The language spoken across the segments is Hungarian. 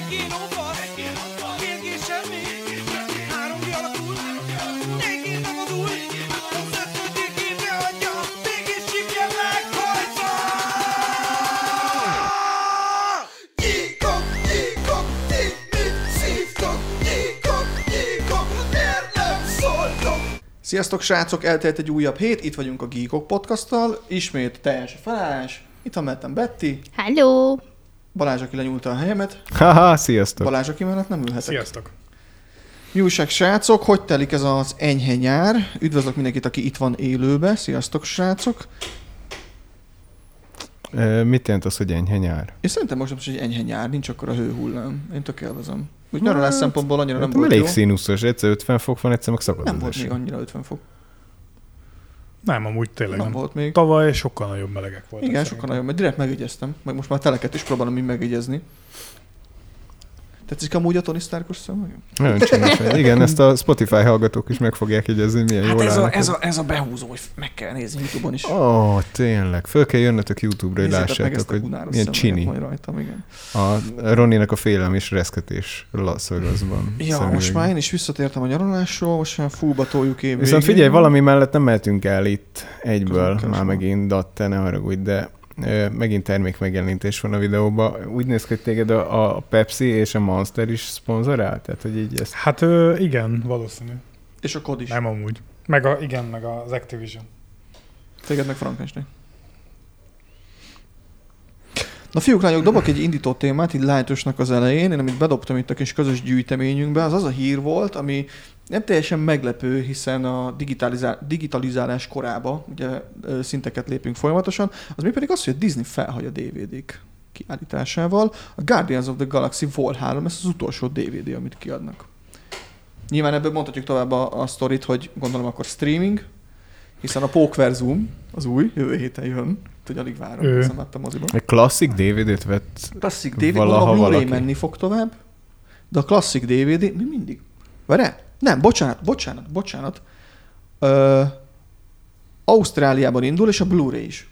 Egy génóval, mégis semmi. Három kialakul, négy megvadul. Az ötödik évre adja, mégis csipje meghajtva. Nyikok, nyikok, ti mit szívtok? Nyikok, nyikok, miért nem szóltok? Sziasztok srácok, eltelt egy újabb hét, itt vagyunk a Geekok podcasttal, ismét teljes a felállás, itt van mellettem Betty, Hello! Balázs, aki lenyúlta a helyemet, Haha, sziasztok! Balázs, aki mellett nem ülhetek. Sziasztok! Mi újság srácok, hogy telik ez az enyhe nyár? Üdvözlök mindenkit, aki itt van élőbe, sziasztok srácok. Ö, Mit jelent az, hogy enyhe nyár? És szerintem most most egy enyhe nyár, nincs akkor a hőhullám. Én tök élvezem. Úgy nyaralás szempontból annyira nem Hát volt elég jó. színuszos, egyszer 50 fok van, egyszer meg szakad Nem volt még annyira 50 fok. Nem, amúgy tényleg Nem nem. volt még. Tavaly sokkal nagyobb melegek voltak. Igen, sokkal nagyobb, mert direkt megjegyeztem. Meg most már teleket is próbálom így megjegyezni. Tetszik amúgy a Tony Starkos szemüveg? Nagyon csinos. Igen, ezt a Spotify hallgatók is meg fogják jegyezni, milyen Hát jól ez a, ez, a, ez a behúzó, hogy meg kell nézni Youtube-on is. Ó, oh, tényleg. Föl kell jönnötök YouTube-ra, hogy lássátok, hogy milyen csini. Rajtam, igen. A Ronninak a félelem és reszketés lasszorozban. Ja, most már én is visszatértem a nyaralásról, most már fullba toljuk év Viszont figyelj, valami mellett nem mehetünk el itt egyből, Közöm, már megint, de te ne haragudj, de megint termék megjelenítés van a videóban. Úgy néz ki, hogy téged a, a Pepsi és a Monster is szponzorál? Tehát, hogy így ezt... Hát igen, valószínű. És a kod is. Nem amúgy. Meg a, igen, meg az Activision. Téged meg Frankenstein. Na fiúk, lányok, dobok egy indító témát, így lájtosnak az elején, én amit bedobtam itt a kis közös gyűjteményünkbe, az az a hír volt, ami nem teljesen meglepő, hiszen a digitalizá- digitalizálás korába, ugye szinteket lépünk folyamatosan, az mi pedig az, hogy a Disney felhagy a DVD-k kiállításával. A Guardians of the Galaxy Vol 3, ez az utolsó DVD, amit kiadnak. Nyilván ebből mondhatjuk tovább a, a sztorit, hogy gondolom akkor streaming, hiszen a Poker Zoom, az új, jövő héten jön, hogy alig várom, Ő. hiszen láttam moziban. Egy klasszik DVD-t vett Klasszik DVD, Valaha a Blu-ray menni fog tovább, de a klasszik DVD mi mindig. Várjál? Nem, bocsánat, bocsánat, bocsánat. Ö, Ausztráliában indul, és a Blu-ray is.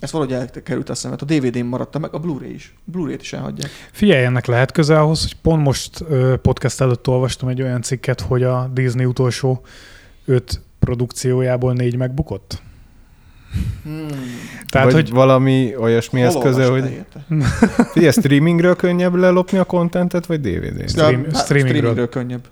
Ez valahogy elkerült a szemet. A DVD-n maradta meg, a Blu-ray is. Blu-ray-t is elhagyják. Figyelj, ennek lehet köze ahhoz, hogy pont most podcast előtt olvastam egy olyan cikket, hogy a Disney utolsó öt produkciójából négy megbukott. Hmm. Tehát, vagy hogy valami olyasmihez Hol köze, olvastál hogy figyelj, streamingről könnyebb lelopni a kontentet, vagy DVD-n? Stream- hát streamingről. streamingről könnyebb.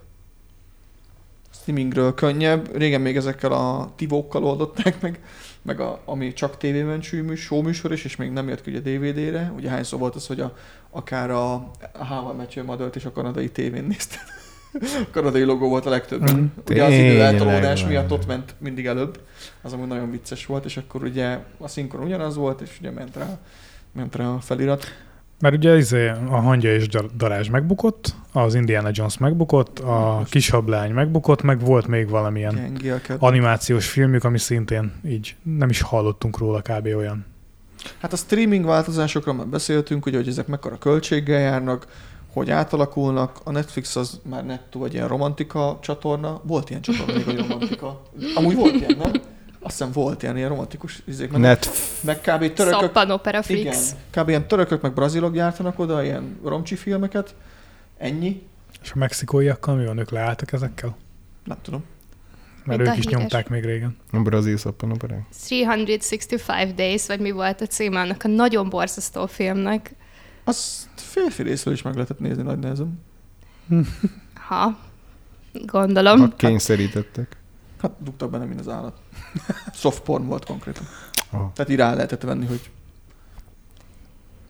Streamingről könnyebb. Régen még ezekkel a tivókkal oldották meg, meg a, ami csak tévében sűmű, showműsor is, és még nem jött ki ugye DVD-re. Ugye hányszor volt az, hogy a, akár a, a How I Met Your is a kanadai tévén nézted. a kanadai logó volt a legtöbb. Mhm. Ugye az időeltolódás miatt ott ment mindig előbb. Az amúgy nagyon vicces volt, és akkor ugye a szinkron ugyanaz volt, és ugye ment rá, ment rá a felirat. Mert ugye izé, a hangya és Dar- darázs megbukott, az Indiana Jones megbukott, a Most. kisablány megbukott, meg volt még valamilyen animációs filmük, ami szintén így nem is hallottunk róla kb. olyan. Hát a streaming változásokról már beszéltünk, ugye, hogy ezek mekkora költséggel járnak, hogy átalakulnak. A Netflix az már nettó egy ilyen romantika csatorna. Volt ilyen csatorna még, hogy romantika. Amúgy volt ilyen, nem? Azt hiszem volt ilyen, ilyen romantikus izék. Meg, Net meg kb. törökök, Szappan Opera igen, kb. ilyen törökök meg brazilok gyártanak oda ilyen romcsi filmeket. Ennyi. És a mexikóiakkal mi van, ők leálltak ezekkel? Nem tudom. Mert Mint ők is híres. nyomták még régen. a brazil szappanoperák. 365 Days, vagy mi volt a címe annak a nagyon borzasztó filmnek. Azt férfi részről is meg lehetett nézni nagy nehezen. Ha, gondolom. Ha kényszerítettek. Hát dugtak benne, mint az állat. Soft porn volt konkrétan. Oh. Tehát így rá lehetett venni, hogy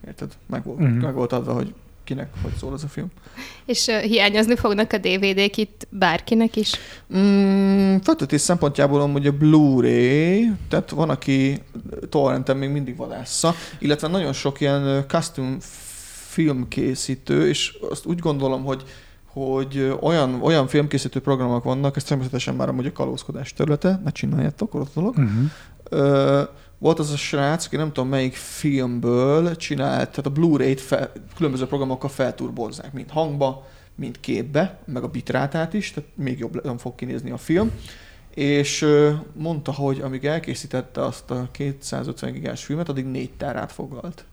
érted? Meg volt, uh-huh. meg volt adva, hogy kinek hogy szól ez a film. És uh, hiányozni fognak a DVD-k itt bárkinek is. Mm, feltöltés szempontjából amúgy a Blu-ray, tehát van, aki torrenten még mindig vadásza, illetve nagyon sok ilyen custom filmkészítő, és azt úgy gondolom, hogy hogy olyan, olyan filmkészítő programok vannak, ez természetesen már amúgy a kalózkodás területe, ne csináljátok, ott dolog. Uh-huh. Ö, volt az a srác, aki nem tudom melyik filmből csinált, tehát a Blu-ray-t fel, különböző programokkal felturbozzák, mint hangba, mint képbe, meg a bitrátát is, tehát még jobban fog kinézni a film. És mondta, hogy amíg elkészítette azt a 250 gigás filmet, addig 4 tárát foglalt.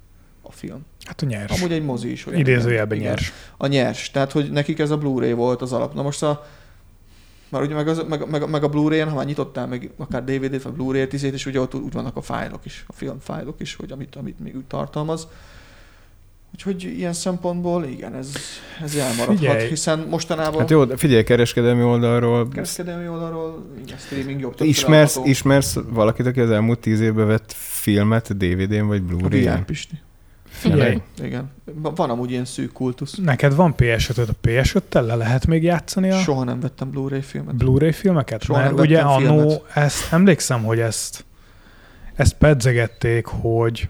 Film. Hát a nyers. Amúgy egy mozi is. olyan, Idézőjelben igen. nyers. A nyers. Tehát, hogy nekik ez a Blu-ray volt az alap. Na most a már ugye meg, az, meg, meg, meg a Blu-ray-en, ha már nyitottál meg akár DVD-t, vagy Blu-ray tizét, és ugye ott úgy vannak a fájlok is, a film fájlok is, hogy amit, amit még úgy tartalmaz. Úgyhogy ilyen szempontból igen, ez, ez elmaradhat, Figyelj. hiszen mostanában Hát jó, figyelj, kereskedelmi oldalról kereskedelmi oldalról, igen, streaming jobb. ismersz, ismersz valakit, aki az elmúlt tíz évben vett filmet DVD-n vagy Blu-ray-en? Pisti. Figyelj, Igen. Van amúgy ilyen szűk kultusz. neked van PS5-öd, a PS5-tel le lehet még játszani a Soha nem vettem Blu-ray filmet. Blu-ray filmeket? Soha Mert nem ugye annó, ezt, emlékszem, hogy ezt, ezt pedzegették, hogy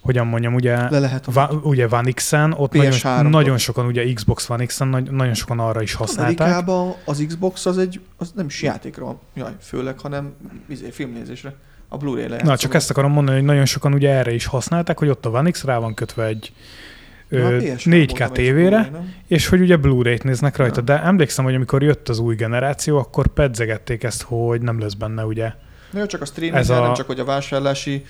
hogyan mondjam, ugye, Le lehet Va, ugye Van X-en, ott nagyon, PS3-ban. nagyon sokan, ugye Xbox One X-en, nagy, nagyon sokan arra is használták. Amerikában az Xbox az egy, az nem is játékra van, jaj, főleg, hanem izé, filmnézésre. A Blu-ray lejátszom. Na, csak ezt akarom mondani, hogy nagyon sokan ugye erre is használták, hogy ott a One X rá van kötve egy ö, PS-en 4K voltam egy tévére, nem? és hogy ugye Blu-ray-t néznek rajta. Ja. De emlékszem, hogy amikor jött az új generáció, akkor pedzegették ezt, hogy nem lesz benne ugye. Na jó, csak a streaming, Ez a- nem csak hogy a vásárlási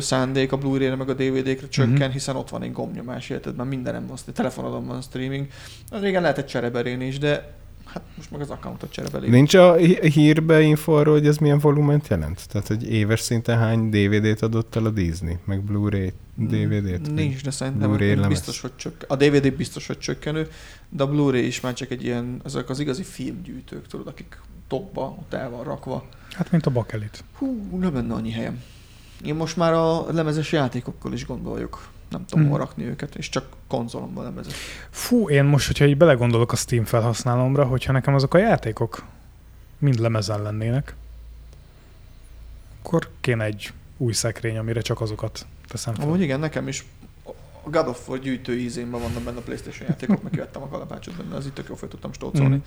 szándék a Blu-ray-re meg a DVD-kre csökken, Mhm. uh-huh. hiszen ott van egy gombnyomás, érted? Már mindenem van, a telefonodon van a streaming. Na, Régen lehetett csereberélni is, de hát most meg az accountot cserebelni. Nincs a hí- hírbe info arról, hogy ez milyen volument jelent? Tehát, hogy éves szinten hány DVD-t adott el a Disney, meg Blu-ray DVD-t? Nincs, de szerintem Blu-ray biztos, hogy csökken. A DVD biztos, hogy csökkenő, de a Blu-ray is már csak egy ilyen, ezek az igazi filmgyűjtők, tudod, akik topba, ott el van rakva. Hát, mint a bakelit. Hú, nem lenne annyi helyem. Én most már a lemezes játékokkal is vagyok. Nem tudom hol rakni őket, és csak konzolomban lemezes. Fú, én most, hogyha így belegondolok a Steam felhasználomra, hogyha nekem azok a játékok mind lemezen lennének, akkor kéne egy új szekrény, amire csak azokat teszem fel. Amúgy igen, nekem is a God of War gyűjtő ízénben vannak benne a Playstation játékok, meg kivettem a kalapácsot benne, az itt tök jó fel tudtam stócolni. Mhm.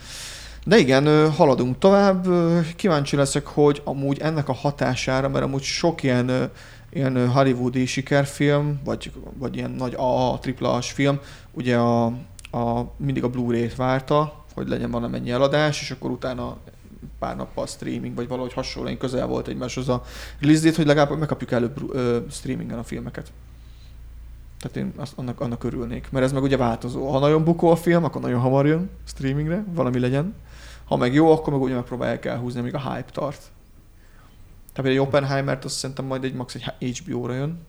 De igen, haladunk tovább. Kíváncsi leszek, hogy amúgy ennek a hatására, mert amúgy sok ilyen, ilyen hollywoodi sikerfilm, vagy, vagy ilyen nagy A, tripla A-s film, ugye a, a, mindig a Blu-ray-t várta, hogy legyen valamennyi eladás, és akkor utána pár nappal streaming, vagy valahogy hasonló, én közel volt egymáshoz a release hogy legalább megkapjuk előbb ö, streamingen a filmeket. Tehát én azt, annak, annak örülnék. Mert ez meg ugye változó. Ha nagyon bukó a film, akkor nagyon hamar jön streamingre, valami legyen. Ha meg jó, akkor meg ugye megpróbálják elhúzni, amíg a hype tart. Tehát egy Oppenheimer-t azt szerintem majd egy max egy HBO-ra jön.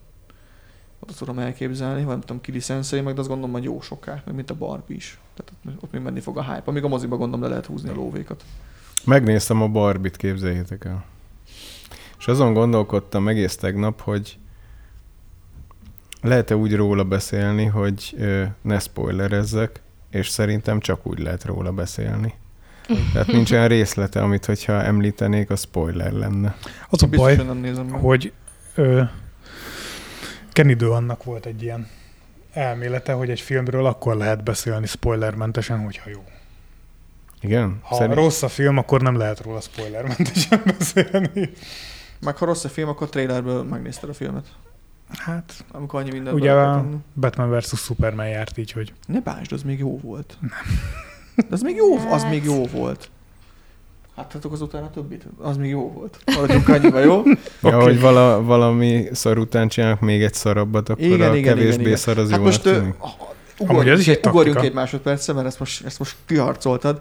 Ott tudom elképzelni, vagy nem tudom, ki licenszeli meg, de azt gondolom, hogy jó soká, meg mint a Barbie is. Tehát ott, még menni fog a hype. Amíg a moziba gondolom le lehet húzni a lóvékat. Megnéztem a Barbit, képzeljétek el. És azon gondolkodtam egész tegnap, hogy lehet-e úgy róla beszélni, hogy ne spoilerezzek, és szerintem csak úgy lehet róla beszélni. Tehát nincs olyan részlete, amit hogyha említenék, a spoiler lenne. Az a baj, hogy nem nézem meg. hogy ö, Kenny annak volt egy ilyen elmélete, hogy egy filmről akkor lehet beszélni spoilermentesen, hogyha jó. Igen? Ha Szerint- rossz a film, akkor nem lehet róla spoilermentesen beszélni. Meg ha rossz a film, akkor trailerből megnézted a filmet. Hát, Amikor annyi mindent ugye a. Batman vs. Superman járt így, hogy Ne bánsd, az még jó volt. Nem. De az még jó, az még jó volt. Láttátok az utána többit? Az még jó volt. Maradjunk annyiba, jó? Ja, Oké. hogy vala, valami szar után csinálnak még egy szarabbat, akkor Igen, a igen, kevésbé igen, igen. szar az Hát most tűnik. Amúgy ez is egy ugorjunk taktika. egy másodpercre, mert ezt most, ezt most kiharcoltad.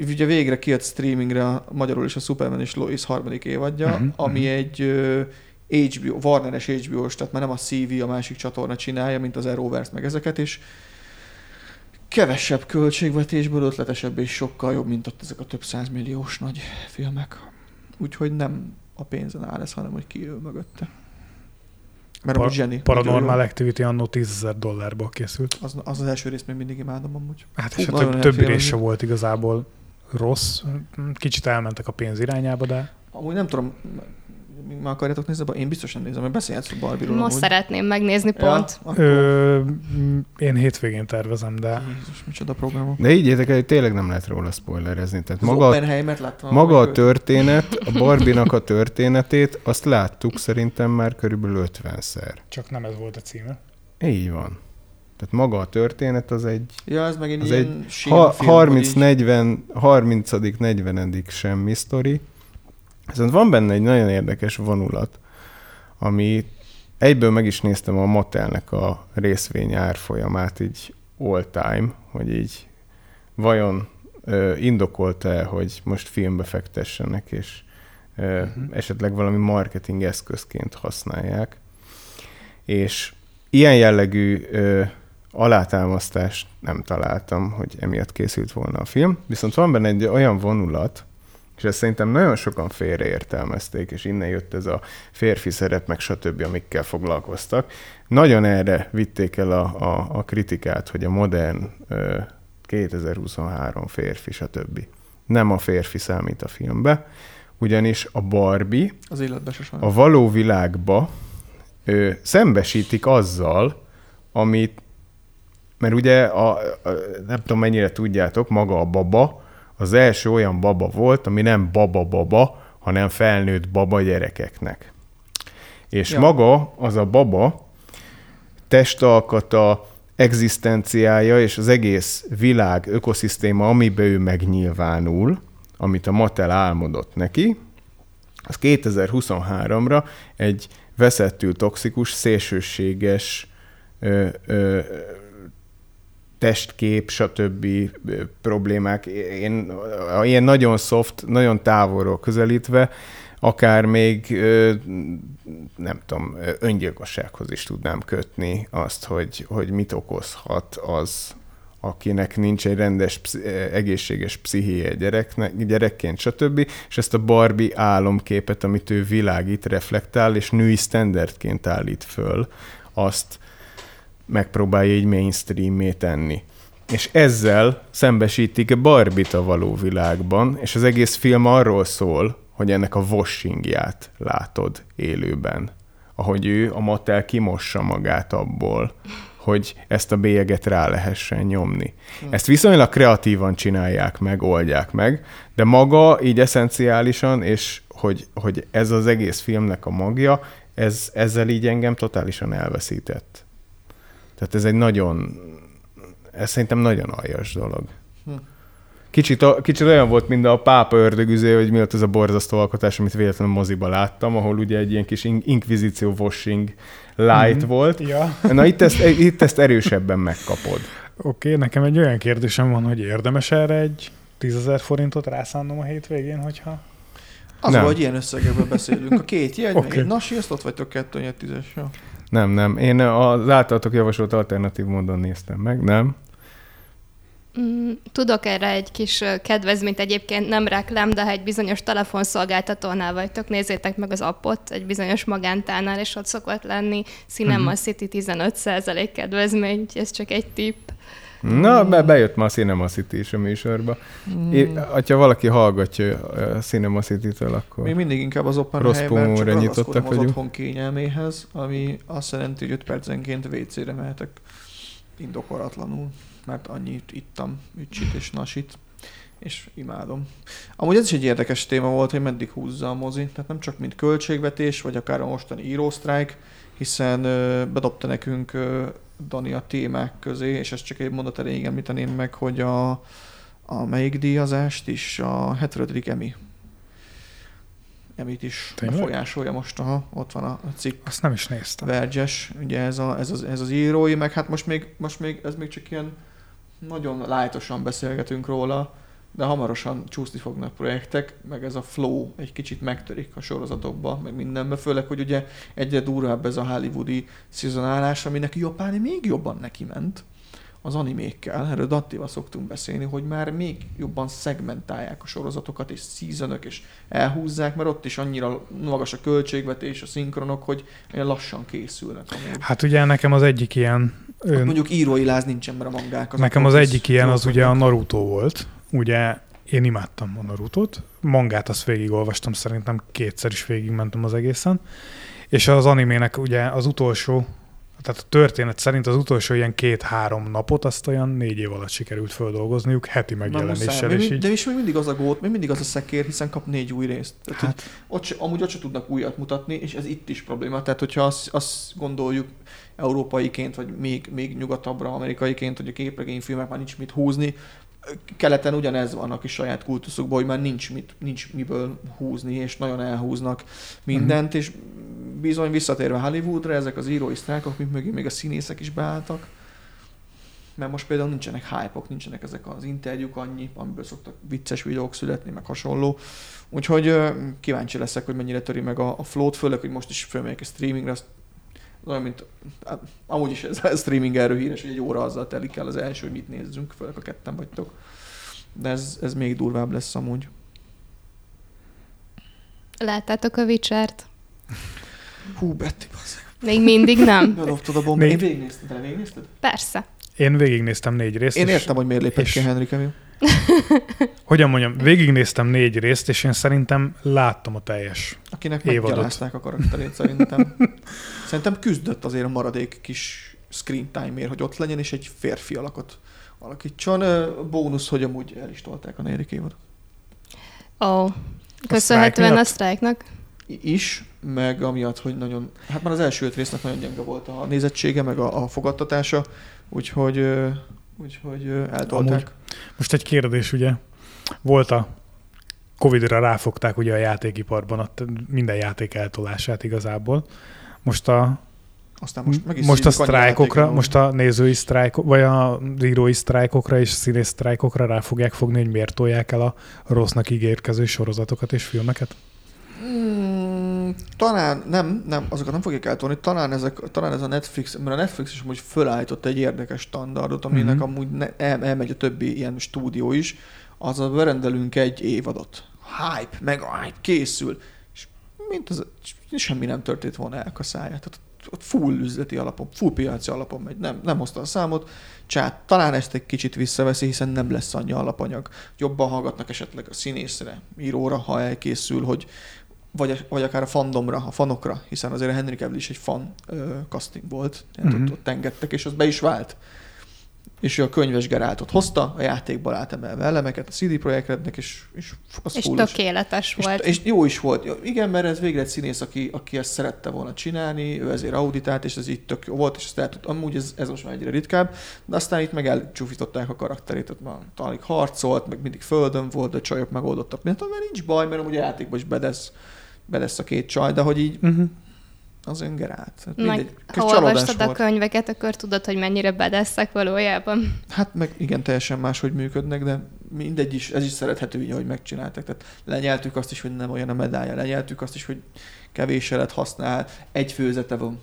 Ugye végre kijött streamingre a, magyarul is a Superman és Lois harmadik évadja, uh-huh, ami mhm. egy HBO, Warner-es HBO-s, tehát már nem a CV, a másik csatorna csinálja, mint az Arrowverse meg ezeket, és kevesebb költségvetésből ötletesebb és sokkal jobb, mint ott ezek a több százmilliós nagy filmek. Úgyhogy nem a pénzen áll ez, hanem hogy ki ő mögötte. Mert Par- zseni. Paranormal. Activity annó 10 ezer dollárból készült. Az, az az első részt még mindig imádom amúgy. Hát Fú, és a nagyon több, többi része volt igazából rossz. Kicsit elmentek a pénz irányába, de Amúgy nem tudom, már akarjátok nézni, én biztos nem nézem, mert beszélhetsz a Barbie-ról Most amúgy. szeretném megnézni pont. Ja, akkor... ö, én hétvégén tervezem, de Jézus, micsoda programok. De így értek el, hogy tényleg nem lehet róla spoilerezni. Tehát Az maga, láttam. maga a történet, a Barbie-nak a történetét, azt láttuk szerintem már körülbelül 50-szer. csak nem ez volt a címe. Így van. Tehát maga a történet az egy Ja, ez meg egy az ilyen egy ha, film, hogy így- 30-40, 30 40 semmi sztori. Viszont van benne egy nagyon érdekes vonulat, ami egyből meg is néztem a Mattelnek a részvény árfolyamát így all time, hogy így vajon indokolta-e, hogy most filmbe fektessenek, és ö, uh-huh. esetleg valami marketing eszközként használják. És ilyen jellegű ö, alátámasztást nem találtam, hogy emiatt készült volna a film, viszont van benne egy olyan vonulat, és ezt szerintem nagyon sokan félreértelmezték, és innen jött ez a férfi szerep, meg stb., amikkel foglalkoztak. Nagyon erre vitték el a, a, a kritikát, hogy a modern ö, 2023 férfi, stb. Nem a férfi számít a filmbe, ugyanis a Barbie Az a való világba ö, szembesítik azzal, amit, mert ugye, a, a, nem tudom mennyire tudjátok, maga a baba, az első olyan baba volt, ami nem baba-baba, hanem felnőtt baba gyerekeknek. És Ja. maga az a baba testalkata, egzisztenciája és az egész világ, ökoszisztéma, amiben ő megnyilvánul, amit a Mattel álmodott neki, az 2023-ra egy veszettül toxikus, szélsőséges ö, ö, testkép, stb. problémák. Én ilyen nagyon soft, nagyon távolról közelítve, akár még nem tudom, öngyilkossághoz is tudnám kötni azt, hogy, hogy mit okozhat az, akinek nincs egy rendes, ö, egészséges pszichéje gyereknek, gyerekként, stb. És ezt a Barbie álomképet, amit ő világít, reflektál, és női standardként állít föl, azt megpróbálja így mainstream tenni. És ezzel szembesítik Barbit a való világban, és az egész film arról szól, hogy ennek a washingját látod élőben. Ahogy ő, a Mattel kimossa magát abból, hogy ezt a bélyeget rá lehessen nyomni. Ezt viszonylag kreatívan csinálják meg, oldják meg, de maga így eszenciálisan, és hogy, hogy ez az egész filmnek a magja, ez, ezzel így engem totálisan elveszített. Tehát ez egy nagyon, ez szerintem nagyon aljas dolog. Kicsit, a- kicsit olyan volt, mint a pápa ördögüzé, hogy mi volt ez a borzasztó alkotás, amit véletlenül moziba láttam, ahol ugye egy ilyen kis in- inkvizíció washing light mm. volt. Ja. Na itt ezt, itt ezt erősebben megkapod. Oké, okay, nekem egy olyan kérdésem van, hogy érdemes erre egy 10 ezer forintot rászánnom a hétvégén, hogyha... Az, hogy ilyen összegekben beszélünk. A két jegy, okay. Egy nasi, azt ott vagytok kettő, tízes. Jó. Nem, nem. Én az általatok javasolt alternatív módon néztem meg, nem? Mm, Tudok erre egy kis kedvezményt, egyébként nem reklám, de ha egy bizonyos telefonszolgáltatónál vagytok, nézzétek meg az appot, egy bizonyos magántánál, és ott szokott lenni Cinema uh-huh. City 15% kedvezmény, ez csak egy tipp. Na, be, bejött ma a Cinema City is a műsorba. Mm. É, ha valaki hallgatja a Cinema City-től, akkor... Még mindig inkább az Rossz Oppenheimer, pumóra csak nyitottak az otthon kényelméhez, ami azt jelenti, hogy 5 percenként WC-re mehetek indokolatlanul, mert annyit ittam ücsit és nasit, és imádom. Amúgy ez is egy érdekes téma volt, hogy meddig húzza a mozi, tehát nem csak mint költségvetés, vagy akár a mostani írósztrájk, hiszen bedobta nekünk Dani a témák közé, és ezt csak egy mondat erejéig említeném meg, hogy a, a melyik díjazást is, a 75. Emmy Emit is Tényleg? befolyásolja most, aha, ott van a cikk. Azt nem is néztem. Vergyes, ugye ez, a, ez, az, ez az írói, meg hát most még, most még, ez még csak ilyen nagyon lájtosan beszélgetünk róla, de hamarosan csúszni fognak projektek, meg ez a flow egy kicsit megtörik a sorozatokba, meg mindenbe, főleg, hogy ugye egyre durvább ez a hollywoodi szezonálás, aminek Japán még jobban neki ment az animékkel. Erről Dattival szoktunk beszélni, hogy már még jobban szegmentálják a sorozatokat, és seasonök, és elhúzzák, mert ott is annyira magas a költségvetés, a szinkronok, hogy lassan készülnek. Amúgy. Hát ugye nekem az egyik ilyen... Ott Ön, mondjuk írói láz nincsen, mert a mangák azok nekem az egyik ilyen az ugye a. Naruto volt. Ugye én imádtam a Narutot. Mangát azt végigolvastam, szerintem kétszer is végigmentem az egészen. És az animének ugye az utolsó, tehát a történet szerint az utolsó ilyen két-három napot azt olyan négy év alatt sikerült földolgozniuk, heti megjelenéssel, és így... De is még mindig az a gót, még mindig az a szekér, hiszen kap négy új részt. Tehát, hát, Hát, ott se, amúgy ott se tudnak újat mutatni, és ez itt is probléma. Tehát, hogyha azt, azt gondoljuk európaiként, vagy még, még nyugatabbra, amerikaiként, hogy a képregényfilmek már nincs mit húzni, keleten ugyanez van a kis saját kultuszukban, hogy már nincs, mit, nincs miből húzni, és nagyon elhúznak mindent, és bizony visszatérve Hollywoodra, ezek az írói sztrákok, mint mögé még a színészek is beálltak, mert most például nincsenek hype nincsenek ezek az interjúk annyi, amiből szoktak vicces videók születni, meg hasonló. Úgyhogy kíváncsi leszek, hogy mennyire töri meg a, a float, főleg, hogy most is fölmegyek a streamingre, azt olyan, mint hát, amúgy is ez a streaming erről híres, hogy egy óra azzal telik el az első, hogy mit nézzünk, főleg a ketten vagytok. De ez, ez még durvább lesz amúgy. Láttátok a Witcher-t? Hú, Betty, bazzeg. Még mindig nem? Bedobtad a bombát. Még- Én végignéztem, te végignézted? Persze. Én végignéztem négy részt. Én és- értem, hogy miért lépett és- ki Henry Cavill. Hogyan mondjam, végignéztem négy részt, és én szerintem láttam a teljes. Akinek meggyalázták a karakterét szerintem. szerintem küzdött azért a maradék kis screen time-ért, hogy ott legyen, és egy férfi alakot alakítson. Bónusz, hogy amúgy el is tolták a negyedik évadot. Ó, köszönhetően a sztrájknak. Is, meg amiatt, hogy nagyon, hát már az első öt résznek nagyon gyenge volt a nézettsége, meg a, a fogadtatása, úgyhogy, úgyhogy eltolták. Amúgy. Most egy kérdés, ugye, volt a Covid-ra ráfogták ugye a játékiparban a minden játék eltolását igazából. Most a, Aztán most meg is most a sztrájkokra, most a nézői sztrájkok, vagy a írói sztrájkokra és színész sztrájkokra rá fogják fogni, hogy miért tolják el a rossznak ígérkező sorozatokat és filmeket? Mm, talán nem, nem, azokat nem fogják eltolni, talán, ezek, talán ez a Netflix, mert a Netflix is amúgy fölállított egy érdekes standardot, aminek Mhm. uh-huh. amúgy ne, el, elmegy a többi ilyen stúdió is, az a berendelünk egy évadot. Hype, meg a hype készül, és mint az, semmi nem történt volna elkaszálja. Tehát ott full üzleti alapon, full piaci alapon megy, nem, nem hozta a számot, csát, talán ezt egy kicsit visszaveszi, hiszen nem lesz annyi alapanyag. Jobban hallgatnak esetleg a színészre, íróra, ha elkészül, hogy vagy, vagy akár a fandomra, a fanokra, hiszen azért a Henry Cavill is egy fan ö, casting volt, tehát Mhm. ott, ott engedtek, és az be is vált. És ő a könyves Geráltot hozta, a játékból átemelve elemeket a CD Projekt Rednek, és, és az És full is. tökéletes És, volt. és, jó is volt. Igen, mert ez végre egy színész, aki, aki ezt szerette volna csinálni, ő ezért auditált, és ez így tök jó volt, és ezt el tud, amúgy ez, ez most már egyre ritkább, de aztán itt meg elcsúfították a karakterét, ott már talán harcolt, meg mindig földön volt, de csajok megoldottak mindent, mert nincs baj, mert amúgy a játékban is bedesz, bedesz a két csaj, de hogy így Uh-huh. az öngerált. Hát Meg, ha olvastad a könyveket, akkor tudod, hogy mennyire bedeszek valójában. Hát meg igen, teljesen máshogy működnek, de mindegy is, ez is szerethető így, ahogy megcsináltak. Tehát lenyeltük azt is, hogy nem olyan a medálja, lenyeltük azt is, hogy kevés elet használ, egy főzete van.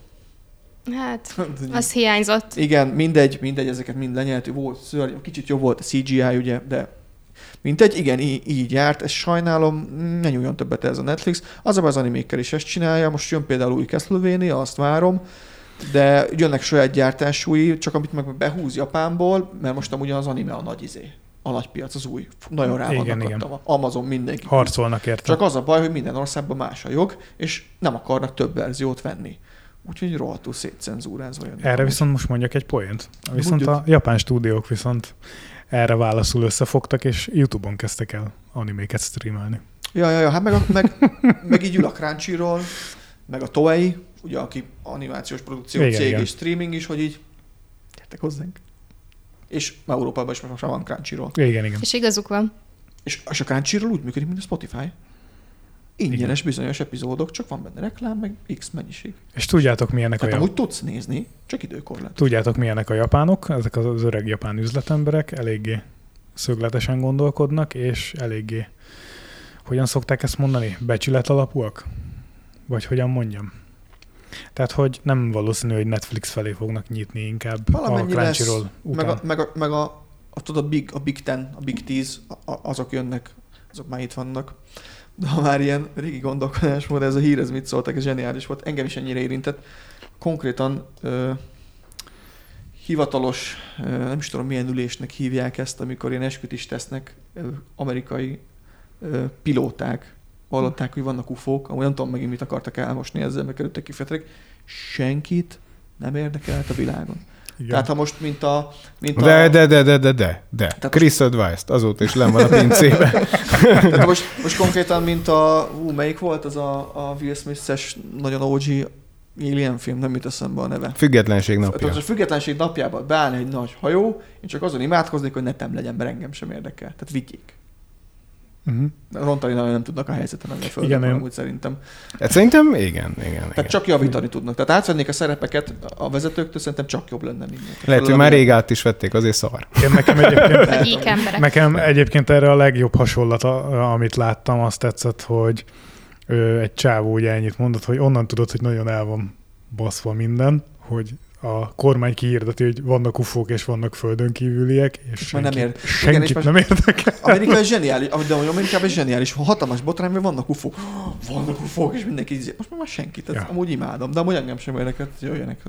Hát, az hiányzott. Igen, mindegy, mindegy, ezeket mind lenyeltük. Volt szörny, kicsit jobb volt a CGI, ugye, de mindegy, igen, így, így járt, ezt sajnálom, ne nyúljon többet ez a Netflix. Az az animékkel is ezt csinálja, most jön például új Castlevania, azt várom, de jönnek saját gyártásúi, csak amit meg behúz Japánból, mert most amúgy az anime a nagy izé. A nagy piac, az új. Nagyon rá Igen, igen. Amazon mindenki. Harcolnak érte. Csak az a baj, hogy minden országban más a jog, és nem akarnak több verziót venni. Úgyhogy rohadtul szétcenzúrázva jönnek. Erre viszont most mondjak egy poént. Viszont Mondjuk. a japán stúdiók viszont erre válaszul összefogtak, és YouTube-on kezdtek el animéket streamelni. Ja, ja, ja, hát meg, a, meg, meg így ül a Crunchyroll, meg a Toei, ugye, aki animációs produkció Igen, cég igen. és streaming is, hogy így gyertek hozzánk. És Európában is most már van Crunchyroll. Igen, igen. És igazuk van. És, és a Crunchyroll úgy működik, mint a Spotify. Ingyenes bizonyos epizódok, csak van benne reklám, meg X mennyiség. És tudjátok milyenek a, Tehát ja- amúgy tudsz nézni, csak időkorlát. tudjátok milyenek a japánok, ezek az öreg japán üzletemberek eléggé szögletesen gondolkodnak, és eléggé, hogyan szokták ezt mondani, becsület alapúak? Vagy hogyan mondjam? Tehát, hogy nem valószínű, hogy Netflix felé fognak nyitni inkább Valamennyi a lesz, Crunchyroll Meg után. a, meg a, meg a, a, tudod, a Big, a Big Ten, a Big Tíz, a- a- azok jönnek, azok már itt vannak. De ha már ilyen régi gondolkodásmód, ez a hír, ez mit szóltak, ez zseniális volt, engem is ennyire érintett. Konkrétan ö, hivatalos, ö, nem is tudom milyen ülésnek hívják ezt, amikor ilyen esküt tesznek ö, amerikai ö, pilóták. Hallották, hogy vannak ufók, amúgy nem tudom megint mit akartak elmosni ezzel, meg kerültek kifejezetek. Senkit nem érdekelt a világon. Igen. Tehát ha most, mint a... Mint a De, de, de, de, de, de, de. Tehát Chris Advice-t, azóta is len van a pincébe. Tehát most, most konkrétan, mint a... Ú, melyik volt az a, a Will Smith-es nagyon OG Alien film, nem jut eszembe a neve. Függetlenség napja. Tehát a függetlenség napjában beállna egy nagy hajó, én csak azon imádkoznék, hogy netem legyen, mert engem sem érdekel. Tehát vigyék. Uh-huh. Rontani nagyon nem tudnak a helyzeten, a földön Igen, van, én- amúgy szerintem. Hát szerintem igen, igen. igen. Tehát csak javítani tudnak. Tehát átvennék a szerepeket a vezetőktől, szerintem csak jobb lenne minden. Lehet, hogy már rég át is vették, azért szar. Én nekem egyébként, nekem egyébként erre a legjobb hasonlat, a- amit láttam, azt tetszett, hogy egy csávó ugye ennyit mondott, hogy onnan tudod, hogy nagyon el van baszva minden, hogy a kormány kihirdeti, hogy vannak ufók és vannak földön kívüliek, és Már nem senki, ér- Igen, senkit most- nem érdekel. Amerika egy zseniális, de Amerikában egy zseniális, hatalmas botrány, mert vannak ufók. Vannak ufók, és mindenki így, most már senkit, tehát Ja. amúgy imádom, de amúgy engem sem érdekel, hogy jöjjenek.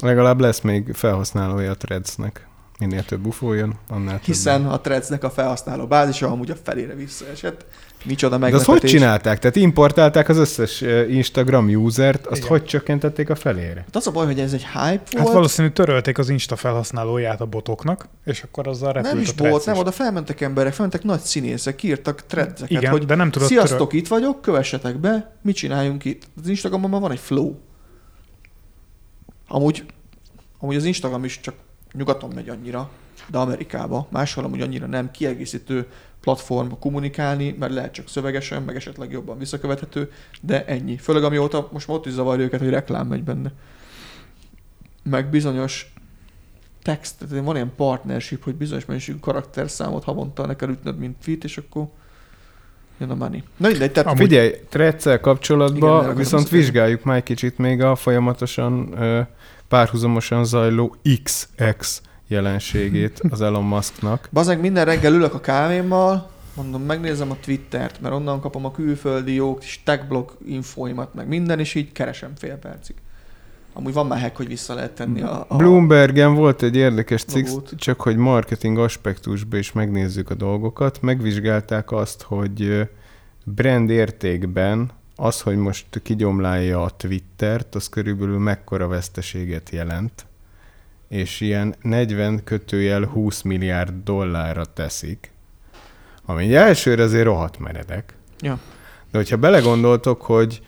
Legalább lesz még felhasználója a Threadsnek. Minél több UFO jön, annál több. Hiszen a Threadsnek a felhasználó bázisa amúgy a felére visszaesett. Micsoda De azt meglepetés. hogy csinálták? Tehát importálták az összes eh, Instagram usert, azt Igen. hogy csökkentették a felére? Hát az a baj, hogy ez egy hype Hát volt. valószínűleg törölték az Insta felhasználóját a botoknak, és akkor azzal repült nem is a volt, nem, oda felmentek emberek, felmentek nagy színészek, kiírtak threadseket, Igen, hogy de nem tudod sziasztok, töröl- itt vagyok, kövessetek be, mit csináljunk itt. Az Instagramon már van egy flow. Amúgy, amúgy az Instagram is csak nyugaton megy annyira, de Amerikába, máshol amúgy annyira nem kiegészítő platform kommunikálni, mert lehet csak szövegesen, meg esetleg jobban visszakövethető, de ennyi. Főleg amióta most már ott is zavarja őket, hogy reklám megy benne. Meg bizonyos text, tehát van ilyen partnership, hogy bizonyos mennyiségű karakterszámot havonta ne kell ütnöd, mint fit, és akkor jön a money. Na mindegy, tehát Amúgy- Figyelj, Igen, kapcsolatban erről viszont vizsgáljuk már egy kicsit még a folyamatosan ö, párhuzamosan zajló XX jelenségét az Elon Musknak. Bazeg, minden reggel ülök a kávémmal, mondom, megnézem a Twittert, mert onnan kapom a külföldi jó kis techblog infóimat, meg minden, és így keresem fél percig. Amúgy van már hack, hogy vissza lehet tenni a... a Bloombergen volt egy érdekes cikk, csak hogy marketing aspektusban is megnézzük a dolgokat. Megvizsgálták azt, hogy brand értékben az, hogy most kigyomlálja a Twittert, az körülbelül mekkora veszteséget jelent, és ilyen 40 kötőjel 20 milliárd dollárra teszik, ami elsőre azért rohadt meredek. Ja. De hogyha belegondoltok, hogy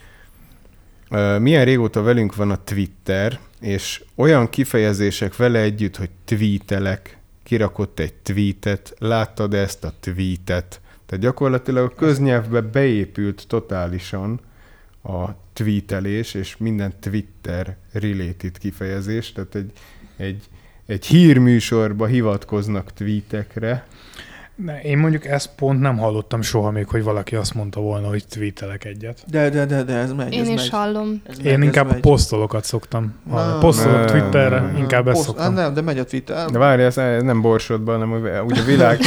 milyen régóta velünk van a Twitter, és olyan kifejezések vele együtt, hogy tweetelek, kirakott egy tweetet, láttad ezt a tweetet, tehát gyakorlatilag a köznyelvbe beépült totálisan a tweetelés, és minden Twitter related kifejezés, tehát egy, egy, egy hírműsorba hivatkoznak tweetekre, Ne, én mondjuk ezt pont nem hallottam soha még, hogy valaki azt mondta volna, hogy tweetelek egyet. De, de, de, de, ez megy, Én ez is megy. hallom. Ez megy, Én ez inkább megy. posztolokat szoktam. Na, Posztolok Twitterre, nem. inkább ezt Poszt- szoktam. Nem, de megy a Twitter. De várj, ez nem borsodban, hanem úgy a világ,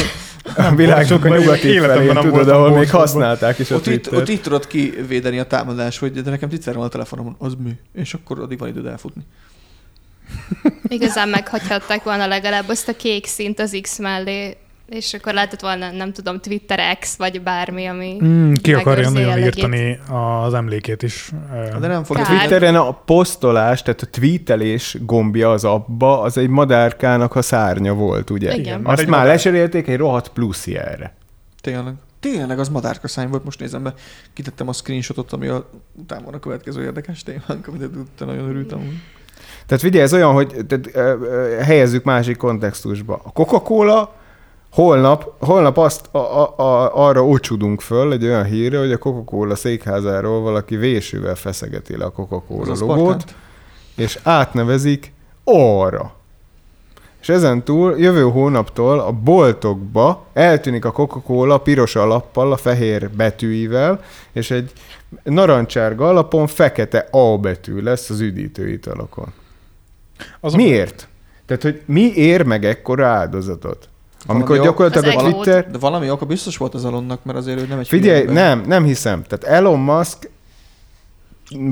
a világ csak a nyugati felén, nem tudod, voltam ahol még használták is a Ott itt, Twittert. ott itt tudod kivédeni a támadást, hogy de nekem Twitter van a telefonomon, az mi? És akkor addig van időd elfutni. Igazán meghagyhatták volna legalább azt a kék szint az X mellé, és akkor lehetett volna, nem tudom, Twitter X, vagy bármi, ami Mm, ki akarja nagyon jellegét. írtani az emlékét is. De nem fog. Twitteren a posztolás, tehát a tweetelés gombja az abba, az egy madárkának a szárnya volt, ugye? Igen. Már Azt egy már madár. leserélték egy rohadt plusz jelre. Tényleg. Tényleg az madárka szány volt, most nézem be. Kitettem a screenshotot, ami a, utána van a következő érdekes témánk, amit utána nagyon örültem. úgy. Tehát figyelj, ez olyan, hogy tehát, helyezzük másik kontextusba. A Coca-Cola holnap, holnap azt a, a, a, arra ocsudunk föl egy olyan hírre, hogy a Coca-Cola székházáról valaki vésővel feszegeti le a Coca-Cola Az logót, Sparkant. és átnevezik arra. És ezen túl jövő hónaptól a boltokba eltűnik a Coca-Cola piros alappal, a fehér betűivel, és egy narancsárga alapon fekete A betű lesz az üdítőitalokon. Az a- Miért? Tehát, hogy mi ér meg ekkora áldozatot? Amikor Valami gyakorlatilag a. Twitter... De valami oka biztos volt az Elonnak, mert azért ő nem egy Figyelj, ember. nem, nem hiszem. Tehát Elon Musk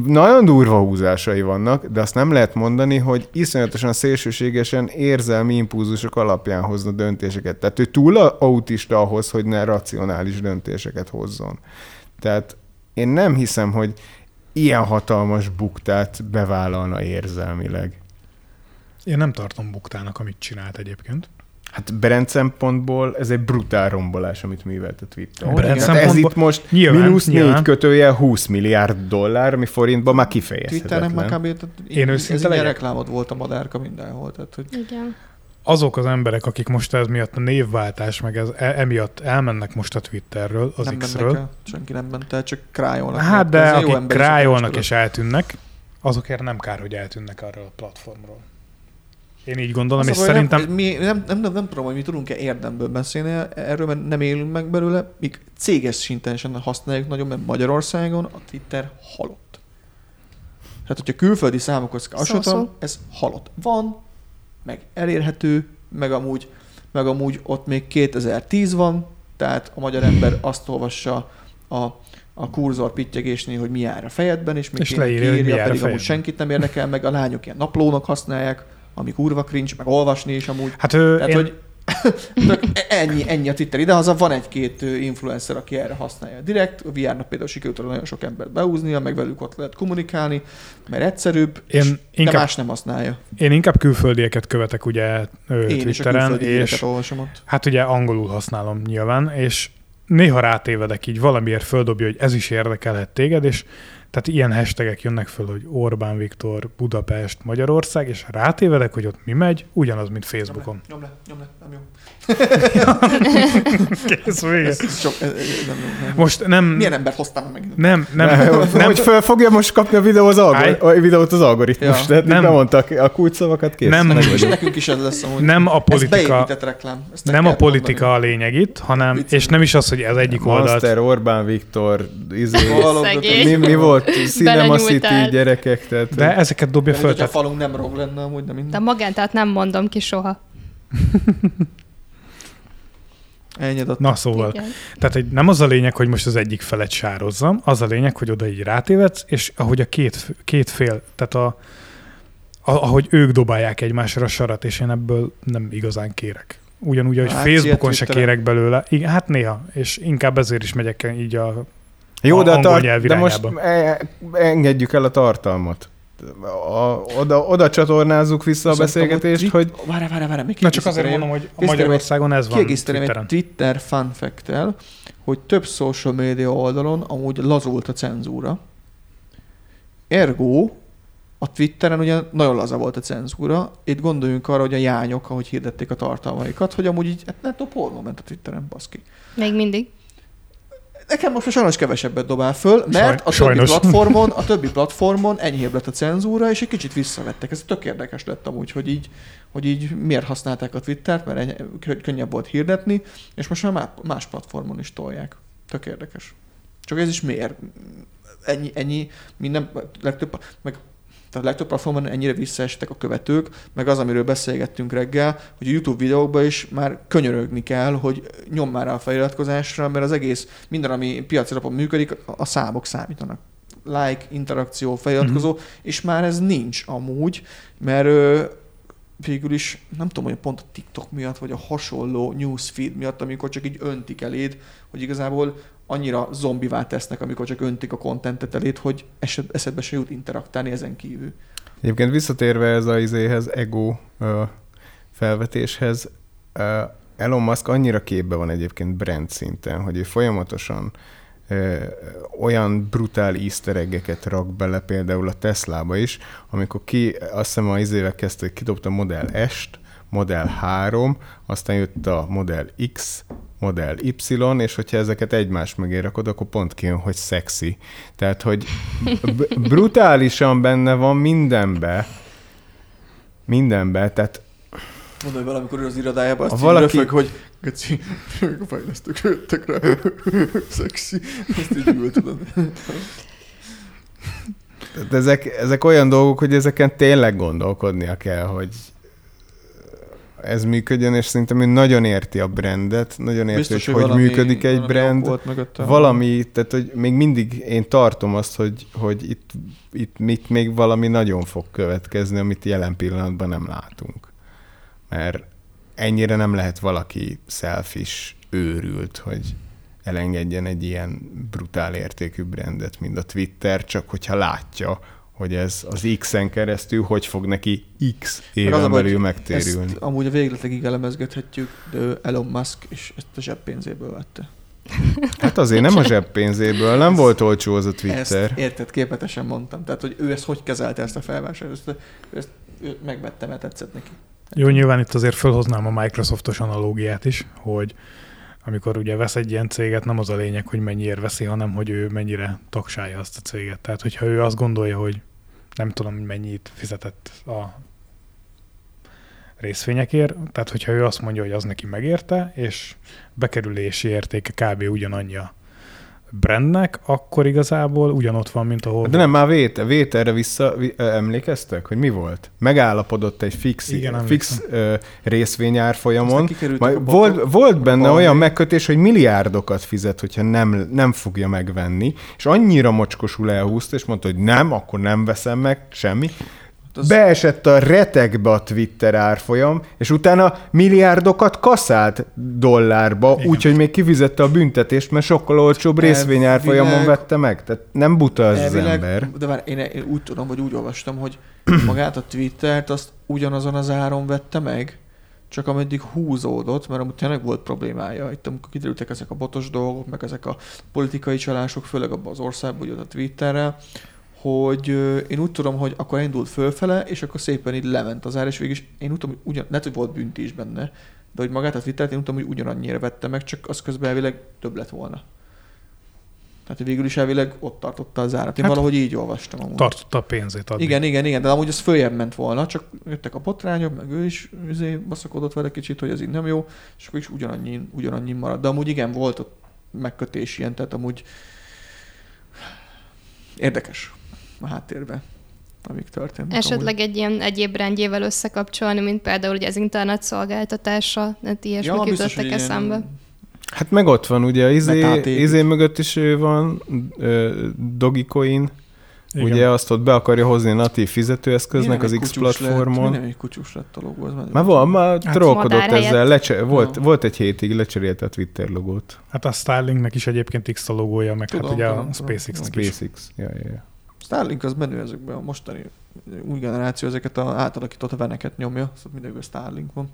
nagyon durva húzásai vannak, de azt nem lehet mondani, hogy iszonyatosan szélsőségesen érzelmi impulzusok alapján hozna döntéseket. Tehát ő túl a- autista ahhoz, hogy ne racionális döntéseket hozzon. Tehát én nem hiszem, hogy ilyen hatalmas buktát bevállalna érzelmileg. Én nem tartom buktának, amit csinált egyébként. Hát brand szempontból ez egy brutál rombolás, amit művelt a Twitter. Ó, Brand. Tehát ez itt most Nyilván, mínusz négy nyilván. kötője 20 milliárd dollár, mi forintban már Twitternek már kifejezhetetlen. kb. Én ez őszinte legyek? reklámod volt a madárka mindenhol. Tehát, hogy Igen. Azok az emberek, akik most ez miatt a névváltás, meg ez e- emiatt elmennek most a Twitterről, az nem X-ről. el, senki nem ment el, csak krájolnak. Hát Ez de akik krájolnak és eltűnnek, azokért nem kár, hogy eltűnnek arról a platformról. Én így gondolom, Az és szerintem... Nem, mi nem, nem, nem, nem tudom, hogy mi tudunk-e érdemből beszélni erről, mert nem élünk meg belőle, míg céges szinten sem használjuk nagyon, mert Magyarországon a Twitter halott. Tehát, hogyha külföldi számokhoz hasonlítom, ez halott. Van, meg elérhető, meg amúgy, meg amúgy ott még 2010 van, tehát a magyar ember azt olvassa a, a kurzor pittyegésnél, hogy mi jár a fejedben, és még És leírja, kiírja, a pedig amúgy senkit nem érdekel, meg a lányok ilyen naplónak használják, ami kurva cringe, meg olvasni is amúgy. Hát ő, Tehát, én, hogy ennyi, ennyi a Twitter idehaza, van egy-két influencer, aki erre használja direkt, a VR-nak például sikerült nagyon sok embert beúznia, meg velük ott lehet kommunikálni, mert egyszerűbb, Én és de inkább- más nem használja. én inkább külföldieket követek ugye ö, Én is Twitteren, híreket és olvasom ott. hát ugye angolul használom nyilván, és néha rátévedek így, valamiért földobja, hogy ez is érdekelhet téged, és tehát ilyen hashtagek jönnek föl, hogy Orbán Viktor, Budapest, Magyarország, és rátévedek, hogy ott mi megy, ugyanaz, mint Facebookon. Nyom le, nyom le, nem jó. Kész, vége. Ez sok, ez, ez nem. Nem. Most nem, Milyen embert hoztam meg nem, nem, Nem, nem, hogy föl fogja most kapni a videó az algor- a videót az algoritmus. Ja. Tehát Nem. nem. bemondtak a kulcsszavakat, kész. Nem. És nekünk is ez lesz amúgy. nem a Ez politika, beépített reklám. Ezt nem a politika mondani. a lényeg itt, hanem, Viccelem. és nem is az, hogy ez egyik oldalt. Monster, Orbán Viktor, izé, mi, mi volt? Cinema. City gyerekek, tehát De ezeket dobja föl, hogy a tehát falunk nem rog lenne amúgy, de De minden. magántát nem mondom ki soha. Ennyi adat. na szóval. Igen. Tehát egy, nem az a lényeg, hogy most az egyik felet sározzam, az a lényeg, hogy oda így rátévedsz, és ahogy a két, két fél, tehát a, a, ahogy ők dobálják egymásra a sarat, és én ebből nem igazán kérek. Ugyanúgy, hogy Facebookon se kérek belőle. Igen, hát néha, és inkább ezért is megyek így a... Jó, de, A a angol tar- nyelv de most e- engedjük el a tartalmat. A, oda, oda csatornázzuk vissza a Viszont beszélgetést, amúgy hogy Várj, várj, várj, még Na csak azért mondom, hogy a Magyarországon ez van Kiegészíteném egy. Twitter fun fact hogy több social media oldalon amúgy lazult a cenzúra. Ergo, a Twitteren ugye nagyon laza volt a cenzúra. Itt gondoljunk arra, hogy a jányok, ahogy hirdették a tartalmaikat, hogy amúgy így, hát netto pornó ment a Twitteren, baszki. Még mindig. Nekem most sajnos kevesebbet dobál föl, mert a többi sajnos. platformon, a többi platformon enyhébb lett a cenzúra, és egy kicsit visszavettek. Ez tök érdekes lett amúgy, hogy így, hogy így miért használták a Twittert, mert eny- kö- könnyebb volt hirdetni, és most már má- más platformon is tolják. Tök érdekes. Csak ez is miért? Ennyi, ennyi minden, legtöbb, meg tehát a legtöbb platformon ennyire visszaestek a követők, meg az, amiről beszélgettünk reggel, hogy a YouTube videókban is már könyörögni kell, hogy nyom már rá a feliratkozásra, mert az egész, minden, ami piaci alapon működik, a- számok számítanak. Like, interakció, feliratkozó, Mhm. és már ez nincs amúgy, mert végül is, nem tudom, hogy pont a TikTok miatt, vagy a hasonló newsfeed miatt, amikor csak így öntik eléd, hogy igazából annyira zombivá tesznek, amikor csak öntik a kontentet eléd, hogy esed, eszedbe se jut interaktálni ezen kívül. Egyébként visszatérve ez a izéhez, ego ö, felvetéshez, ö, Elon Musk annyira képbe van egyébként brand szinten, hogy ő folyamatosan olyan brutál easter eggeket rak bele, például a Teslába is, amikor ki, azt hiszem a izével kezdte, hogy kidobta Model S-t, Model 3, aztán jött a Model X, Model Y, és hogyha ezeket egymás mögé rakod, akkor pont kijön, hogy szexi. Tehát, hogy b- brutálisan benne van mindenbe, mindenbe, tehát Mondom, hogy valamikor ő az irodájában azt valaki- röfög, hogy Geci, a fejlesztők jöttek rá, szexi. Ezt így tudod. Tehát ezek, ezek olyan dolgok, hogy ezeken tényleg gondolkodnia kell, hogy ez működjön, és szerintem ő nagyon érti a brandet, nagyon érti, Biztos, hogy hogy valami- működik egy valami brand. Valami, tehát hogy még mindig én tartom azt, hogy, hogy itt, itt, itt még valami nagyon fog következni, amit jelen pillanatban nem látunk. Mert ennyire nem lehet valaki selfish, őrült, hogy elengedjen egy ilyen brutál értékű brandet, mint a Twitter, csak hogyha látja hogy ez az X-en keresztül hogy fog neki X az éven baj, belül megtérülni. Ezt amúgy a végletekig elemezgethetjük, de Elon Musk és ezt a zseppénzéből vette. Hát azért nem a zseppénzéből, nem volt olcsó az a Twitter. Ezt érted, képletesen mondtam. Tehát, hogy ő ezt hogy kezelte ezt a felvásárlást, ezt, ezt ő megvette, mert tetszett neki. Jó, nyilván itt azért felhoznám a Microsoftos analógiát is, hogy amikor ugye vesz egy ilyen céget, nem az a lényeg, hogy mennyiért veszi, hanem hogy ő mennyire tagsálja azt a céget. Tehát, hogyha ő azt gondolja, hogy nem tudom, mennyit fizetett a részvényekért, tehát hogyha ő azt mondja, hogy az neki megérte, és bekerülési értéke kb. ugyanannyi brandnek, akkor igazából ugyanott van, mint ahol De nem, már vét, vételre vissza vi- ö, emlékeztek, hogy mi volt? Megállapodott egy fix, Igen, fix ö, részvényárfolyamon. Majd a volt, volt benne balhé. olyan megkötés, hogy milliárdokat fizet, hogyha nem, nem fogja megvenni, és annyira mocskosul elhúzta, és mondta, hogy nem, akkor nem veszem meg, semmi. Az- Beesett a retekbe a Twitter árfolyam, és utána milliárdokat kaszált dollárba, úgyhogy még kifizette a büntetést, mert sokkal olcsóbb Elvileg- részvényárfolyamon vette meg. Tehát nem buta az Elvileg, ember. De vár, én, én, úgy tudom, vagy úgy olvastam, hogy magát a Twittert azt ugyanazon az áron vette meg, csak ameddig húzódott, mert amúgy tényleg volt problémája. Itt amikor kiderültek ezek a botos dolgok, meg ezek a politikai csalások, főleg abban az országban, hogy ott a Twitterrel, hogy én úgy tudom, hogy akkor indult fölfele, és akkor szépen így lement az ár, és végig is én úgy tudom, hogy ugyan, lehet, hogy volt bünti is benne, de hogy magát a Twittert én úgy tudom, hogy ugyanannyira vette meg, csak az közben elvileg több lett volna. Tehát végül is elvileg ott tartotta az árat. Én Hát, valahogy így olvastam amúgy. tartotta a pénzét adni. Igen, igen, igen, de amúgy az följebb ment volna, csak jöttek a botrányok, meg ő is üzé, baszakodott vele kicsit, hogy ez így nem jó, és akkor is ugyanannyi, ugyanannyi maradt. De amúgy igen, volt ott megkötés ilyen, tehát amúgy érdekes a háttérben, amik történnek. Esetleg egy ilyen egyéb rendjével összekapcsolni, mint például ugye az internet szolgáltatása, tehát ilyesmik amúgy. jutottak hogy ilyen- eszembe. Hát meg ott van ugye, izé, izé mögött is ő van, Dogecoin, Igen. ugye azt ott be akarja hozni a natív fizetőeszköznek az X Lett, platformon. nem egy kutyus lett a logó, az. Már van, már Hát trollkodott helyett. ezzel, lecse, volt, Ja. volt egy hétig, lecserélte a Twitter logót. Hát a Starlinknek is egyébként X a logója, meg Tudom, hát ugye tudom, a SpaceX-nek is. SpaceX. Ja, ja, ja. Starlink az menő ezekben a mostani új generáció, ezeket a átalakított veneket nyomja, szóval mindenki Starlink van.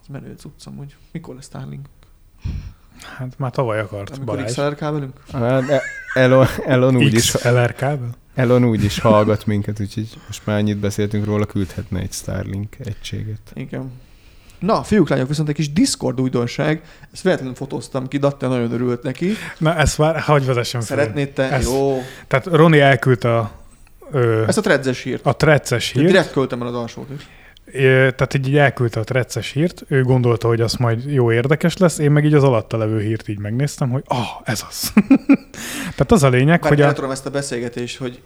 Az menő cucc amúgy. Mikor lesz Starlink? Hát már tavaly akart Amikor Balázs. XLR kábelünk? Hát, e- Elon, Elon úgy is, XLR kábel? Elon úgy is hallgat minket, úgyhogy most már annyit beszéltünk róla, küldhetne egy Starlink egységet. Igen. Na, fiúk, lányok, viszont egy kis Discord újdonság. Ezt véletlenül fotóztam ki, Datte nagyon örült neki. Na ezt már, hagyj vezessem fel. Szeretnéd te? Ez- Jó. Tehát Roni elküldte a, ö, Ezt a tredzes hírt. a trecces Hírt? Direkt költem el az alsót is. Tehát így, így elküldte a trecces hírt, ő gondolta, hogy az majd jó érdekes lesz, én meg így az alatta levő hírt így megnéztem, hogy ah, ez az. Tehát az a lényeg, Bár hogy el a, ezt a beszélgetést, hogy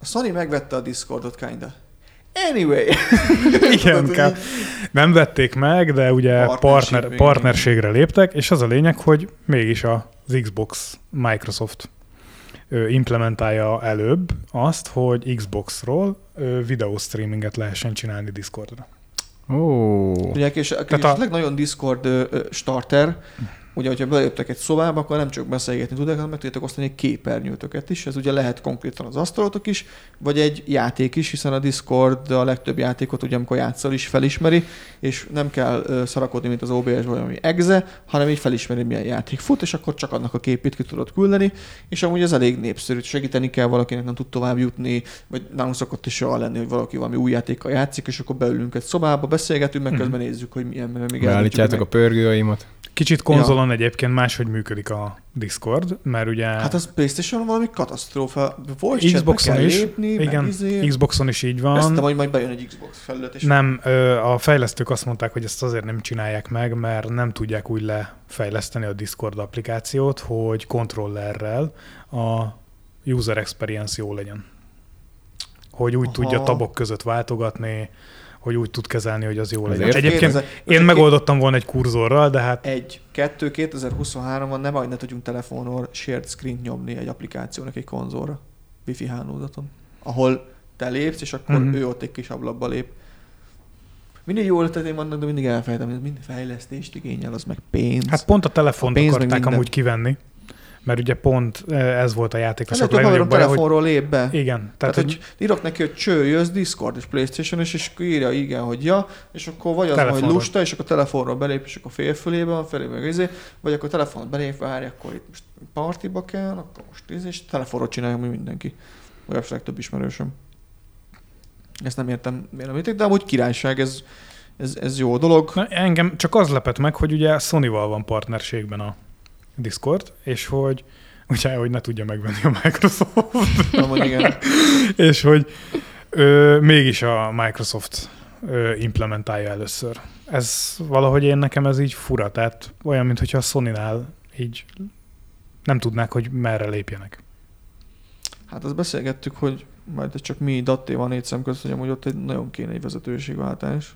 a Sony megvette a Discordot, kinda. Anyway. igen, nem vették meg, de ugye partner, partnerségre léptek, és az a lényeg, hogy mégis az Xbox Microsoft implementálja előbb azt, hogy Xboxról ö, videostreaminget lehessen csinálni Discordra. Ó, Ugye, és, és a... nagyon Discord starter, ugye, hogyha beléptek egy szobába, akkor nem csak beszélgetni tudják, hanem meg tudjátok osztani egy képernyőtöket is. Ez ugye lehet konkrétan az asztalotok is, vagy egy játék is, hiszen a Discord a legtöbb játékot ugye, amikor játszol is felismeri, és nem kell szarakodni, mint az OBS vagy ami exe, hanem így felismeri, milyen játék fut, és akkor csak annak a képét ki tudod küldeni, és amúgy ez elég népszerű. Segíteni kell valakinek, nem tud tovább jutni, vagy nálunk szokott is olyan lenni, hogy valaki valami új játékkal játszik, és akkor beülünk egy szobába, beszélgetünk, meg Mhm. közben nézzük, hogy milyen, mert még beállítjátok a pörgőaimat. Kicsit konzolon ja. Egyébként máshogy működik a Discord, mert ugye hogy- Hát az Playstation valami katasztrófa. Chatbe Xboxon is, lépni, igen, izé. Xboxon is így Ezt van. majd, majd bejön egy Xbox felület, és Nem, a fejlesztők azt mondták, hogy ezt azért nem csinálják meg, mert nem tudják úgy lefejleszteni a Discord applikációt, hogy kontrollerrel a user experience jó legyen. Hogy úgy Aha. tudja tabok között váltogatni, hogy úgy tud kezelni, hogy az jó legyen. Azért Egyébként Kérdezem, én most megoldottam volna egy kurzorral, de hát Egy, kettő, 2023-ban nem majd ne tudjunk telefonon shared screen nyomni egy applikációnak egy konzolra, wifi hálózaton, ahol te lépsz, és akkor Mhm. uh-huh. ő ott egy kis ablakba lép. Mindig jó ötleteim vannak, de mindig elfelejtem, hogy mind fejlesztést igényel, az meg pénz. Hát pont a telefont A pénz akarták amúgy kivenni, mert ugye pont eh, ez volt a játék a Ez sok több haverom baja, hogy telefonról lép be. igen, Tehát, tehát, hogy írok neki, hogy cső, jössz Discord és Playstation, és, és írja igen, hogy ja, és akkor vagy az, hogy Telefonról. lusta, és akkor telefonról belép, és akkor félfülébe van, felé meg izé, vagy akkor telefonot belép, várj, akkor itt most partiba kell, akkor most izé, és telefonról csinálja mi mindenki. Vagy a több ismerősöm. Ezt nem értem, miért nem érték, de amúgy királyság, ez, ez, ez jó dolog. Na, engem csak az lepett meg, hogy ugye Sony-val van partnerségben a Discord, és hogy ugye, hogy ne tudja megvenni a Microsoft, Amúgy igen. és hogy ö, mégis a Microsoft ö, implementálja először. Ez valahogy én nekem ez így fura, tehát olyan, mintha a Sony-nál így nem tudnák, hogy merre lépjenek. Hát azt beszélgettük, hogy majd csak mi Datté van négy szem közt, hogy amúgy ott egy nagyon kéne egy vezetőségváltás.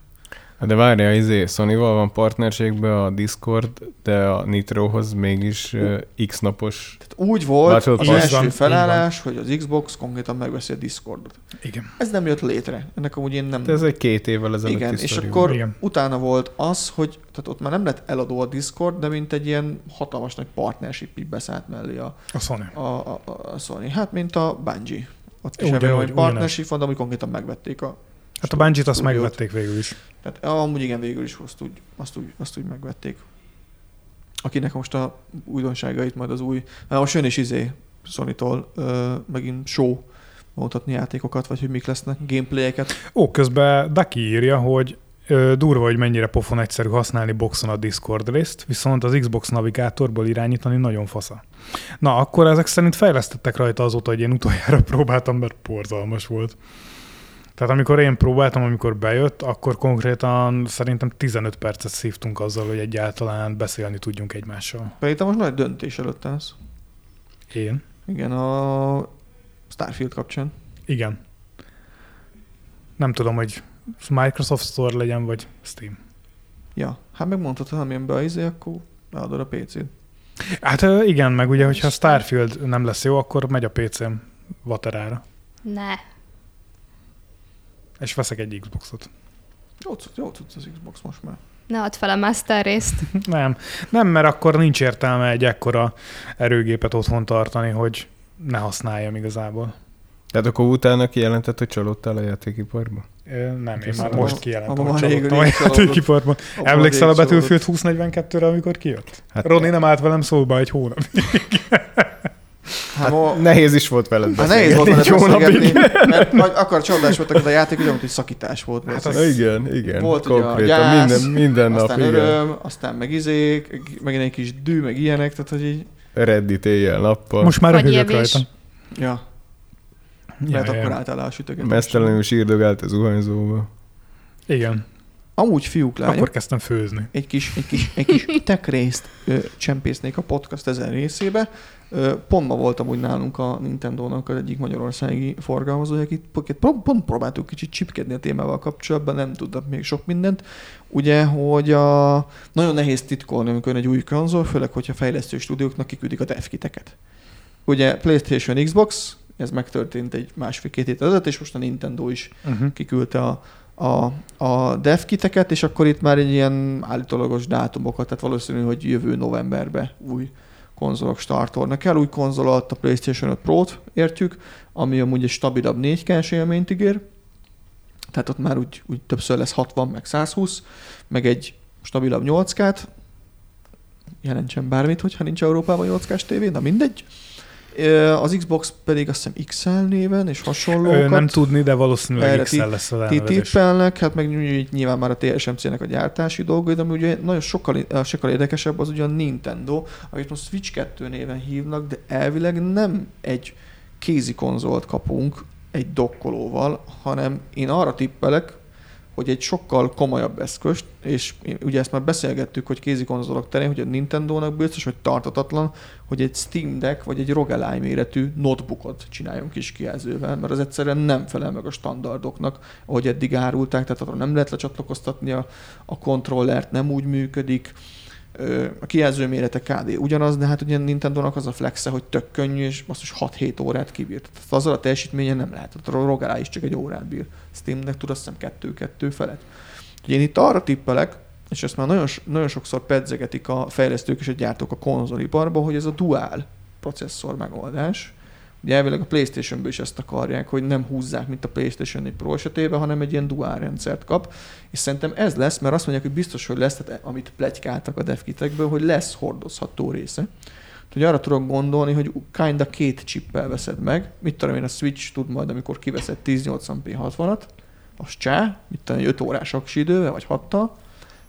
De várja, izé, Sony-val van partnerségben a Discord, de a Nitrohoz mégis uh, x napos... Tehát úgy volt az van, első így felállás, hogy az Xbox konkrétan megveszi a Discordot. Igen. Ez nem jött létre. Ennek amúgy én nem... De ez egy két évvel ezelőtt Igen, és akkor Igen. utána volt az, hogy tehát ott már nem lett eladó a Discord, de mint egy ilyen hatalmas nagy partnership így beszállt mellé a, A Sony. a, a, a Sony. Hát, mint a Bungie. Ott is ebben egy partnership van, de amúgy konkrétan megvették a... Hát a Bungie-t azt stúdiót. megvették végül is. Tehát amúgy igen, végül is azt úgy, azt úgy, azt úgy megvették. Akinek most a újdonságait majd az új... Hát most jön is izé Sony-tól ö, megint show mutatni játékokat, vagy hogy mik lesznek, gameplayeket. Ó, közben Daki írja, hogy ö, durva, hogy mennyire pofon egyszerű használni boxon a Discord részt, viszont az Xbox navigátorból irányítani nagyon fasza. Na, akkor ezek szerint fejlesztettek rajta azóta, hogy én utoljára próbáltam, mert porzalmas volt. Tehát amikor én próbáltam, amikor bejött, akkor konkrétan szerintem 15 percet szívtunk azzal, hogy egyáltalán beszélni tudjunk egymással. Pedig te most nagy döntés előtt állsz. Én? Igen, a Starfield kapcsán. Igen. Nem tudom, hogy Microsoft Store legyen, vagy Steam. Ja, hát megmondhatod, ha nem jön be a izé, akkor beadod a PC-t. Hát igen, meg ugye, hogyha Starfield nem lesz jó, akkor megy a PC-m vaterára, Ne. És veszek egy Xboxot. Jó, jó tudsz az Xbox most már. Ne add fel a Master részt. Nem, nem, mert akkor nincs értelme egy ekkora erőgépet otthon tartani, hogy ne használjam igazából. Tehát akkor utána kijelentett, hogy csalódtál a játékiparba? Ö, Nem, én már most kijelentem, hogy csalódtam a játékiparban. Emlékszel a Battlefield 2042-re, amikor kijött? Hát, Ronnie nem állt velem szóba egy hónap. Hát, ma, nehéz is volt veled hát nehéz volt vele egy hónapig. beszélgetni, mert nagy- akar csodás volt a játék, ugyanúgy, hogy szakítás volt. Hát Hát az- Igen, igen. Volt ugye a konkrétan gyász, minden, minden nap, aztán igen. öröm, aztán meg izék, megint egy kis dű, meg ilyenek, tehát hogy így, Reddit éjjel, nappal. Most már Vagy röhögök rajta. ja, mert ja, akkor ja. álltál a sütögetésre. Mesztelenül sírdogált az zuhanyzóba. Igen, Amúgy fiúk, lányok, akkor kezdtem főzni. egy kis, egy kis, egy kis tech részt ö, csempésznék a podcast ezen részébe. Ö, pont ma voltam úgy nálunk a Nintendo-nak az egyik magyarországi forgalmazója, akit pont, pont, pont próbáltuk kicsit csipkedni a témával kapcsolatban, nem tudnak még sok mindent. Ugye, hogy a, nagyon nehéz titkolni, amikor egy új konzol, főleg, hogyha fejlesztő stúdióknak kiküldik a devkiteket. Ugye PlayStation, Xbox, ez megtörtént egy másfél-két héttel ezelőtt, és most a Nintendo is Uh-huh. kiküldte a, a, a devkiteket, és akkor itt már egy ilyen állítólagos dátumokat, tehát valószínű, hogy jövő novemberben új konzolok startolnak el. Új konzol alatt a PlayStation 5 Pro-t értjük, ami amúgy egy stabilabb 4K-s élményt ígér. Tehát ott már úgy, úgy többször lesz 60, meg 120, meg egy stabilabb 8K-t. Jelentsen bármit, hogyha nincs Európában 8K-s tévé, na mindegy. Az Xbox pedig azt hiszem XL néven és hasonlókat. Nem tudni, de valószínűleg XL lesz az Ti tippelnek, hát meg ny- nyilván már a TSMC-nek a gyártási dolgai, de ami ugye nagyon sokkal, sokkal érdekesebb az ugye a Nintendo, amit most Switch 2 néven hívnak, de elvileg nem egy kézi konzolt kapunk egy dokkolóval, hanem én arra tippelek, hogy egy sokkal komolyabb eszközt, és ugye ezt már beszélgettük, hogy kézi konzolok terén, hogy a Nintendo-nak biztos, hogy tartatatlan, hogy egy Steam Deck vagy egy ROG Ally méretű notebookot csináljon kis kijelzővel, mert az egyszerűen nem felel meg a standardoknak, ahogy eddig árulták, tehát arra nem lehet lecsatlakoztatni a, a kontrollert, nem úgy működik. A kijelző mérete KD ugyanaz, de hát ugye a Nintendo-nak az a flexe, hogy tök könnyű, és is 6-7 órát kibírt. Tehát azzal a teljesítménye nem lehet. A ROG Ally is csak egy órát bír. Steamnek tud azt hiszem kettő-kettő felett. Úgyhogy én itt arra tippelek, és ezt már nagyon, nagyon sokszor pedzegetik a fejlesztők és a gyártók a konzoliparban, hogy ez a dual processzor megoldás. Elvileg a Playstation-ből is ezt akarják, hogy nem húzzák, mint a Playstation 4 Pro esetében, hanem egy ilyen dual rendszert kap. És szerintem ez lesz, mert azt mondják, hogy biztos, hogy lesz, tehát amit plegykáltak a devkitekből, hogy lesz hordozható része. Hogy arra tudok gondolni, hogy kinda két chippel veszed meg. Mit tudom én, a Switch tud majd, amikor kiveszed 1080p 60-at, az csá, mit tudom, egy 5 órás aksi idővel, vagy 6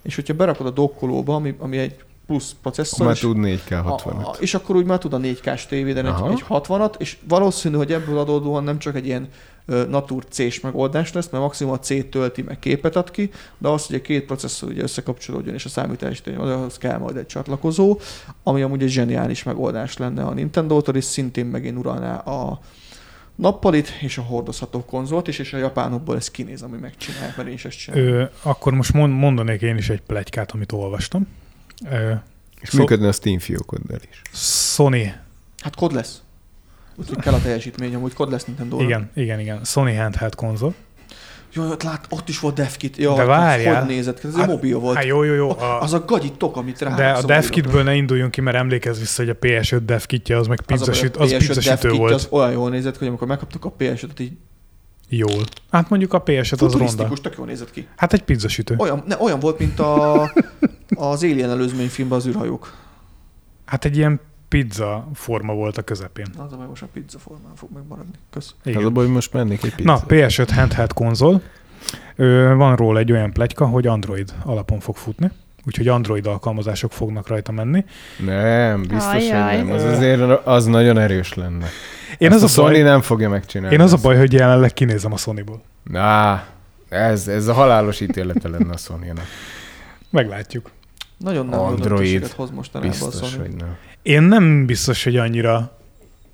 és hogyha berakod a dokkolóba, ami, ami egy plusz processzor, Már és, tud 4K a, 60 a, és akkor úgy már tud a 4K-s tévéden egy, Aha. egy 60-at, és valószínű, hogy ebből adódóan nem csak egy ilyen Natur C-s megoldás lesz, mert maximum a C tölti, meg képet ad ki, de az, hogy a két processzor ugye összekapcsolódjon, és a számítás ahhoz kell majd egy csatlakozó, ami amúgy egy zseniális megoldás lenne a Nintendo-tól, és szintén megint uralná a nappalit és a hordozható konzolt is, és a japánokból ez kinéz, ami megcsinálják, mert én is ezt csinálom. Ö, akkor most mond, mondanék én is egy plegykát, amit olvastam. Ö, És Szó- működne a Steam fiókoddal is. Sony, Hát kod lesz. Úgyhogy kell a teljesítmény, amúgy kod lesz nintendo igen, igen, igen, Sony handheld konzol. Jó, ott, lát, ott is volt DevKit. Jó, De várjál. Hogy nézett? Ez egy mobil volt. Hát jó, jó, jó. A, Az a gagyi tok, amit rá. de a DevKitből ne induljunk ki, mert emlékezz vissza, hogy a PS5 DevKitje az meg pizzasüt, az, PS5 pizzasütő volt. Az olyan jól nézett hogy amikor megkaptuk a PS5-öt, így Jól. Hát mondjuk a PS5 az ronda. tök jól nézett ki. Hát egy pizzasütő. Olyan, ne, olyan volt, mint a, az Alien előzmény filmben az űrhajók. Hát egy ilyen pizza forma volt a közepén. Az a meg most a pizza formán fog megmaradni. Kösz. Az Igen. a baj, hogy most mennék egy Na, pizzát. PS5 handheld konzol. Ö, van róla egy olyan pletyka, hogy Android alapon fog futni. Úgyhogy Android alkalmazások fognak rajta menni. Nem, biztos, Ajjaj. hogy nem. Az azért az nagyon erős lenne. Én az, a a Sony baj, nem fogja megcsinálni. én az a ezt. baj, hogy jelenleg kinézem a Sonyból. Na, ez, ez a halálos ítélete lenne a Sony-nak. Meglátjuk. Nagyon nem Android. Hoz mostanában a Biztos, Sony. hogy nem. Én nem biztos, hogy annyira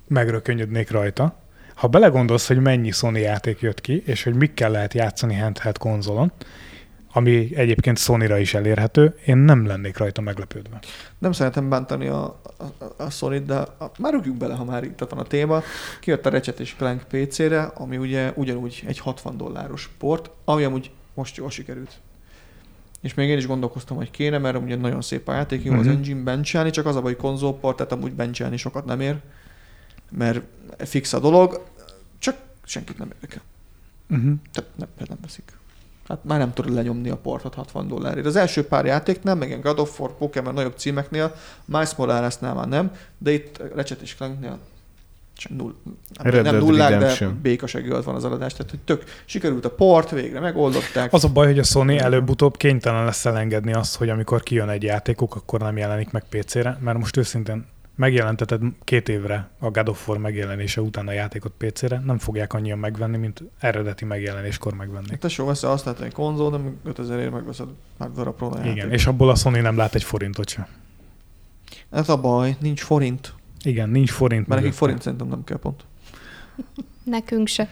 megrökönyödnék rajta. Ha belegondolsz, hogy mennyi Sony játék jött ki, és hogy mikkel lehet játszani handheld konzolon, ami egyébként Sony-ra is elérhető, én nem lennék rajta meglepődve. Nem szeretem bántani a, a, a sony de a, már rúgjunk bele, ha már itt van a téma. Kijött a Ratchet és Clank PC-re, ami ugye ugyanúgy egy 60 dolláros port, ami amúgy most jól sikerült. És még én is gondolkoztam, hogy kéne, mert ugye nagyon szép a játék, jó az Mhm. engine bencselni, csak az a baj, konzolport, tehát amúgy bencselni sokat nem ér, mert fix a dolog, csak senkit nem érdekel. Uh-huh. Tehát nem, nem veszik. Hát már nem tudod lenyomni a portot 60 dollárért. Az első pár játéknál, meg ilyen God of War, Pokémon nagyobb címeknél, Miles Moralesnál már nem, de itt Ratchet és Clanknél null, nem, nem nullák, de Redemption. békasegő az van az adás. Tehát, hogy tök sikerült a port, végre megoldották. Az a baj, hogy a Sony előbb-utóbb kénytelen lesz elengedni azt, hogy amikor kijön egy játékuk, akkor nem jelenik meg PC-re, mert most őszintén megjelenteted két évre a God of War megjelenése után a játékot PC-re, nem fogják annyian megvenni, mint eredeti megjelenéskor megvennék. Tesó, veszel azt lehet egy konzol, de meg 5000 ér megveszed Hardware Pro Igen, és abból a Sony nem lát egy forintot sem. Ez a baj, nincs forint. Igen, nincs forint. Mert nekik forint szerintem nem kell pont. Nekünk se.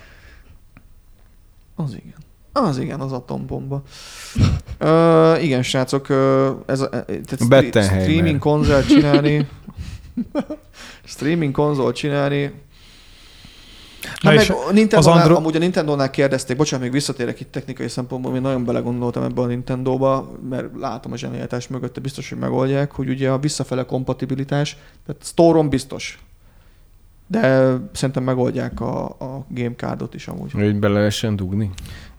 Az igen. Az igen, az atombomba. Ö, igen, srácok, ez a, tehát streaming konzolt csinálni, streaming konzolt csinálni, Na Na és meg a Nintendo az Andro- amúgy a Nintendo-nál kérdezték, bocsánat, még visszatérek itt technikai szempontból, én nagyon belegondoltam ebbe a Nintendo-ba, mert látom a zsenialitás mögötte, biztos, hogy megoldják, hogy ugye a visszafele kompatibilitás, tehát store biztos, de szerintem megoldják a, a game cardot is amúgy. Hogy bele lehessen dugni.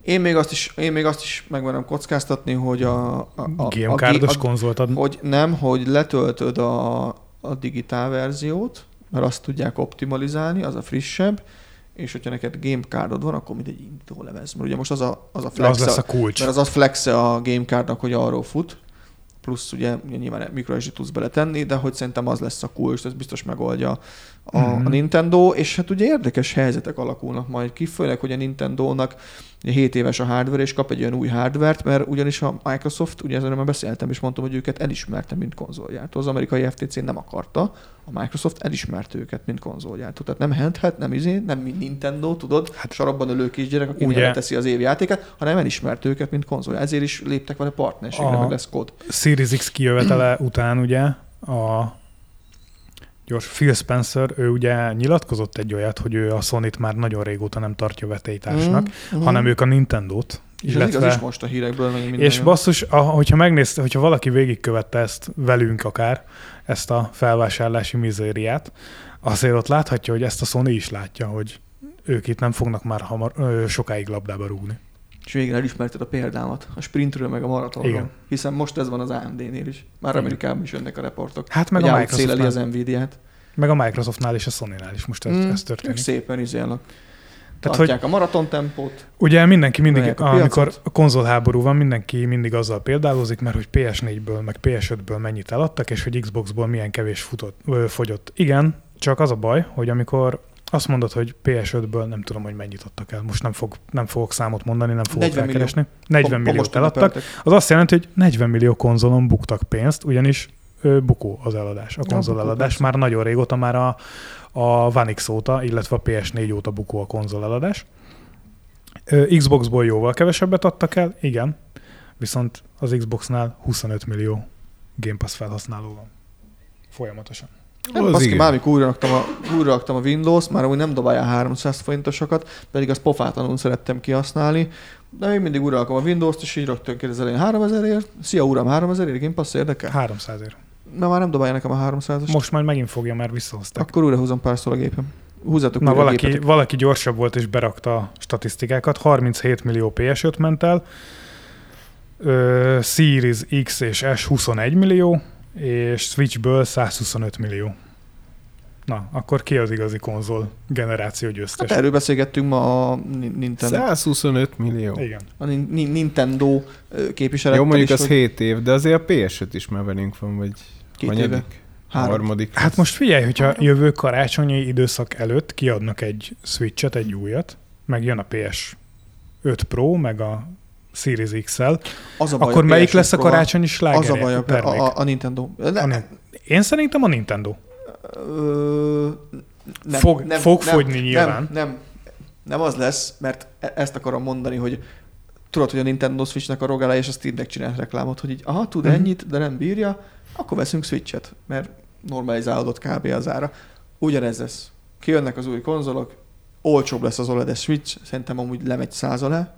Én még azt is, én még azt is megmerem kockáztatni, hogy a, a, a, a, Gamecard-os a, konzolt ad. hogy nem, hogy letöltöd a, a digitál verziót, mert azt tudják optimalizálni, az a frissebb, és hogyha neked gamecardod van, akkor mindegy indító lemez. Mert ugye most az a, az a flex, Az lesz a kulcs. mert az az flexe a gamecardnak, hogy arról fut, plusz ugye, ugye nyilván microSD tudsz beletenni, de hogy szerintem az lesz a kulcs, ez biztos megoldja a, Mhm. a Nintendo, és hát ugye érdekes helyzetek alakulnak majd ki, főleg, hogy a Nintendo-nak ugye 7 éves a hardware, és kap egy olyan új hardware mert ugyanis a Microsoft, ugye ezzel már beszéltem, és mondtam, hogy őket elismerte, mint konzolgyártó. Az amerikai FTC nem akarta, a Microsoft elismerte őket, mint konzolgyártó. Tehát nem handheld, nem izé, nem mint Nintendo, tudod, hát sarabban ülő kisgyerek, aki ugye- teszi az év játékát, hanem elismerte őket, mint konzol. Ezért is léptek vele partnerségre, A- meg lesz kód. Series X kijövetele után ugye a gyors Phil Spencer, ő ugye nyilatkozott egy olyat, hogy ő a Sony-t már nagyon régóta nem tartja vetélytársnak, Mhm, mhm. hanem ők a Nintendo-t. És ez igaz is most a hírekből, meg minden. És basszus, a- hogyha megnézte, hogyha valaki végigkövette ezt velünk akár, ezt a felvásárlási mizériát, azért ott láthatja, hogy ezt a Sony is látja, hogy ők itt nem fognak már hamar, ö, sokáig labdába rúgni. És végre elismerted a példámat, a sprintről meg a maratonról. Igen. Hiszen most ez van az AMD-nél is. Már Igen. Amerikában is jönnek a reportok. Hát meg hogy a, outszéleli az Nvidia-t. meg a Microsoftnál és a Sony-nál is most ez, Mm, ez történik. szépen izélnek. Tehát, Tartják a maraton tempót. Ugye mindenki mindig, a amikor a konzolháború van, mindenki mindig azzal példálózik, mert hogy PS4-ből, meg PS5-ből mennyit eladtak, és hogy Xboxból milyen kevés futott, ö, fogyott. Igen, csak az a baj, hogy amikor azt mondod, hogy PS5-ből nem tudom, hogy mennyit adtak el. Most nem, fog, nem fogok számot mondani, nem fogok 40 millió. rákeresni. 40 Pont- pont milliót eladtak. Az azt jelenti, hogy 40 millió konzolon buktak pénzt, ugyanis ö, bukó az eladás, a konzol bukó, eladás. persze. Már nagyon régóta, már a, a One X óta, illetve a PS4 óta bukó a konzol eladás. Xboxból jóval kevesebbet adtak el, igen, viszont az Xboxnál 25 millió Game Pass felhasználó van. Folyamatosan. Nem, Az baszki, igen. már amikor újra raktam, a, újra raktam a Windows, már úgy nem dobálja 300 forintosakat, pedig azt pofátlanul szerettem kihasználni, de még mindig újra rakom a Windows-t, és így rögtön kérdez elején 3000ért. Szia uram, 3000ért, Game Pass érdekel? 300 ér. Na már nem dobálja nekem a 300-as. Most majd megint fogja, mert visszahozták. Akkor újra húzom párszor a gépem. Húzzátok Na, a valaki, gépet. valaki gyorsabb volt és berakta a statisztikákat. 37 millió PS5 ment el, ö, Series X és S 21 millió, és Switchből 125 millió. Na, akkor ki az igazi konzol generáció Hát győztes? erről beszélgettünk ma a Ni- Nintendo, 125 millió. Igen. a Nin- Nin- Nintendo ö, képviselettel Jó, mondjuk is, az hogy 7 év, de azért a PS5 is már velünk van, vagy két hanyadik? éve. Három. Harmadik. Hát lesz. most figyelj, hogyha jövő karácsonyi időszak előtt kiadnak egy Switch-et, egy újat, meg jön a PS 5 Pro, meg a Series XL, Az a baj, akkor a melyik PS5 lesz a karácsonyi sláger Az a baj a, a, a, a Nintendo. A Ne, Nin- Én szerintem a Nintendo. Ö, nem, Fog- fog fogyni nyilván. Nem, nem, nem az lesz, mert e- ezt akarom mondani, hogy tudod, hogy a Nintendo Switchnek a rogála és a Steam Deck csinált reklámot, hogy így, aha, tud Mhm. ennyit, de nem bírja, akkor veszünk Switchet, mert normalizálódott kb. az ára. Ugyanez lesz. Kijönnek az új konzolok, olcsóbb lesz az OLED Switch, szerintem amúgy lemegy száz alá,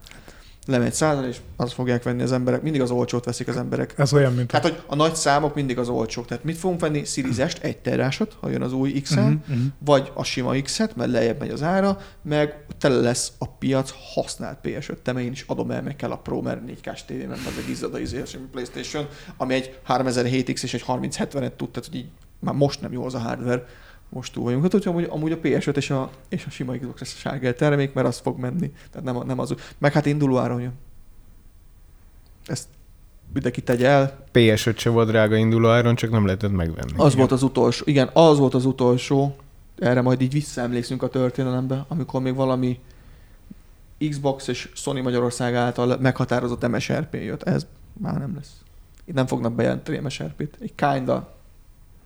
lemegy száz alá, és azt fogják venni az emberek. Mindig az olcsót veszik az emberek. Ez olyan, mint Hát, hogy a nagy számok mindig az olcsók. Tehát mit fogunk venni? Series S-t, egy terásot, ha jön az új Mhm, uh-huh. mhm. vagy a sima X-et, mert lejjebb megy az ára, meg tele lesz a piac használt PS5 te én is adom el, meg kell a Pro, mert 4K-s tévében az egy izzad a a PlayStation, ami egy 3007X és egy 3070-et tud, tehát hogy így már most nem jó az a hardware, most túl vagyunk. Hát, hogy amúgy, amúgy a PS5 és a, és a sima Xbox lesz a sárga termék, mert az fog menni. Tehát nem, nem az. Meg hát induló áron jön. Ezt mindenki tegye el, PS5 se volt drága induló áron, csak nem lehetett megvenni. Az volt az utolsó, igen, az volt az utolsó, erre majd így visszaemlékszünk a történelembe, amikor még valami Xbox és Sony Magyarország által meghatározott MSRP jött. Ez már nem lesz. Itt nem fognak bejelenteni MSRP-t. Egy kinda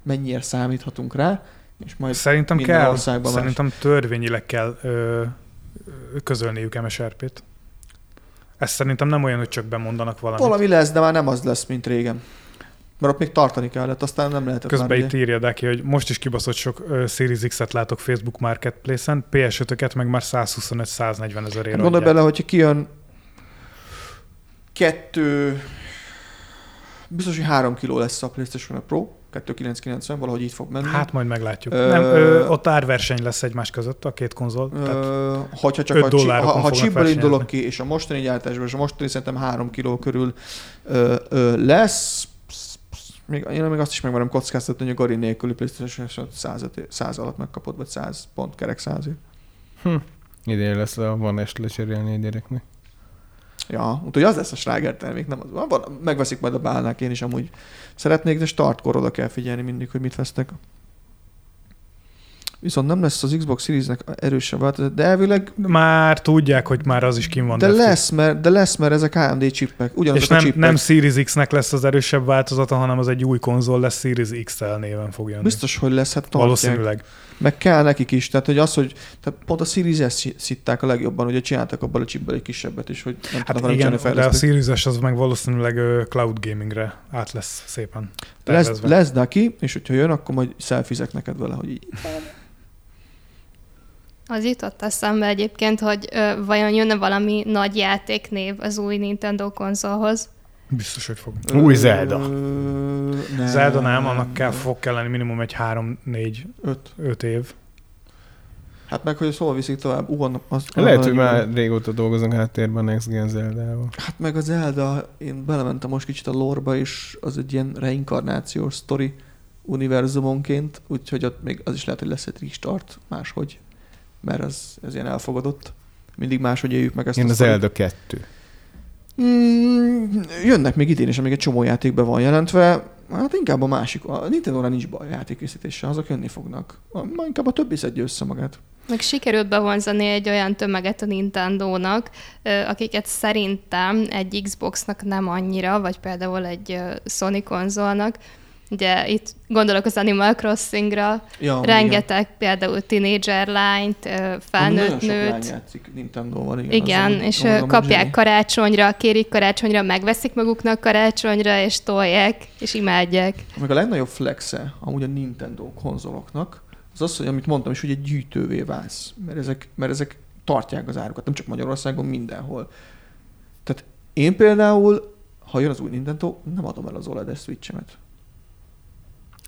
mennyiért számíthatunk rá, és majd Szerintem kell, országban más. szerintem törvényileg kell ö, közölniük MSRP-t. Ez szerintem nem olyan, hogy csak bemondanak valamit. valami lesz, de már nem az lesz, mint régen. Mert ott még tartani kellett, aztán nem lehetett Közben már itt írja Daki, hogy most is kibaszott sok ö, Series X-et látok Facebook Marketplace-en, PS5-öket meg már 125-140 ezer ér Hát Gondolj bele, hogyha kijön kettő, biztos, hogy három kiló lesz a PlayStation Pro, 2990, valahogy így fog menni. Hát majd meglátjuk. Ö, Nem, ö, ott árverseny lesz egymás között a két konzol. Tehát Ö, hogyha csak öt a, ha, ha chipből indulok ki, és a mostani gyártásban, és a mostani szerintem 3 kiló körül ö, ö, lesz, még, én még azt is megmerem kockáztatni, hogy a Gari nélküli PlayStation 100, 100 alatt megkapod, vagy 100 pont kerek 100 Idén lesz a van est lecserélni egy gyereknek. Ja, úgyhogy az lesz a sláger termék, nem az. Van, megveszik majd a bálnák, én is amúgy szeretnék, de startkor oda kell figyelni mindig, hogy mit vesznek. Viszont nem lesz az Xbox Series-nek erősebb változat, de elvileg már tudják, hogy már az is kim van. de defti. lesz, mert, de lesz, mert ezek AMD chipek. Ugyanazok És a nem, chipek. nem Series X-nek lesz az erősebb változata, hanem az egy új konzol lesz, Series XL néven fog jönni. Biztos, hogy lesz, hát tartják. Valószínűleg. Meg kell nekik is, tehát hogy az, hogy tehát pont a Series S szitták a legjobban, ugye csináltak abban a chipből egy kisebbet is, hogy nem Hát tudnak igen, de a. Series S az meg valószínűleg cloud gamingre át lesz szépen Lesz, lesz neki, és hogyha jön, akkor majd szelfizek neked vele, hogy így. Az jutott eszembe egyébként, hogy ö, vajon jönne valami nagy játéknév az új Nintendo konzolhoz. Biztos, hogy fog. Új Zelda. Nem. Zelda nem, annak kell, fog kelleni minimum egy 3-4-5 Öt. év. Hát meg, hogy szóval viszik tovább. Annak- az, Lehet, hogy már régóta dolgozunk háttérben Next Gen Zelda-val. Hát meg a Zelda, én belementem most kicsit a lore és az egy ilyen reinkarnációs sztori univerzumonként, úgyhogy ott még az is lehet, hogy lesz egy restart máshogy, mert az, ez ilyen elfogadott. Mindig máshogy éljük meg ezt Én a a sztorit. Zelda 2. Mm, jönnek még idén is, amíg egy csomó játék be van jelentve. Hát inkább a másik. A Nintendo-ra nincs baj a játékészítéssel, azok jönni fognak. A- Ma inkább a többi szedje össze magát. Meg sikerült bevonzani egy olyan tömeget a Nintendo-nak, akiket szerintem egy Xbox-nak nem annyira, vagy például egy Sony konzolnak. Ugye itt gondolok az Animal Crossing-ra, Ja, rengeteg például teenager lányt, igen. felnőtt nőt. játszik Nintendo-val. Igen, Igen, azon- és azon kapják Jenny. karácsonyra, kérik karácsonyra, megveszik maguknak karácsonyra, és tolják, és imádják. Meg a legnagyobb flexe amúgy a Nintendo konzoloknak, az az, hogy amit mondtam is, hogy egy gyűjtővé válsz. Mert ezek, mert ezek tartják az árukat, nem csak Magyarországon, mindenhol. Tehát én például, ha jön az új Nintendo, nem adom el az OLED Switchemet.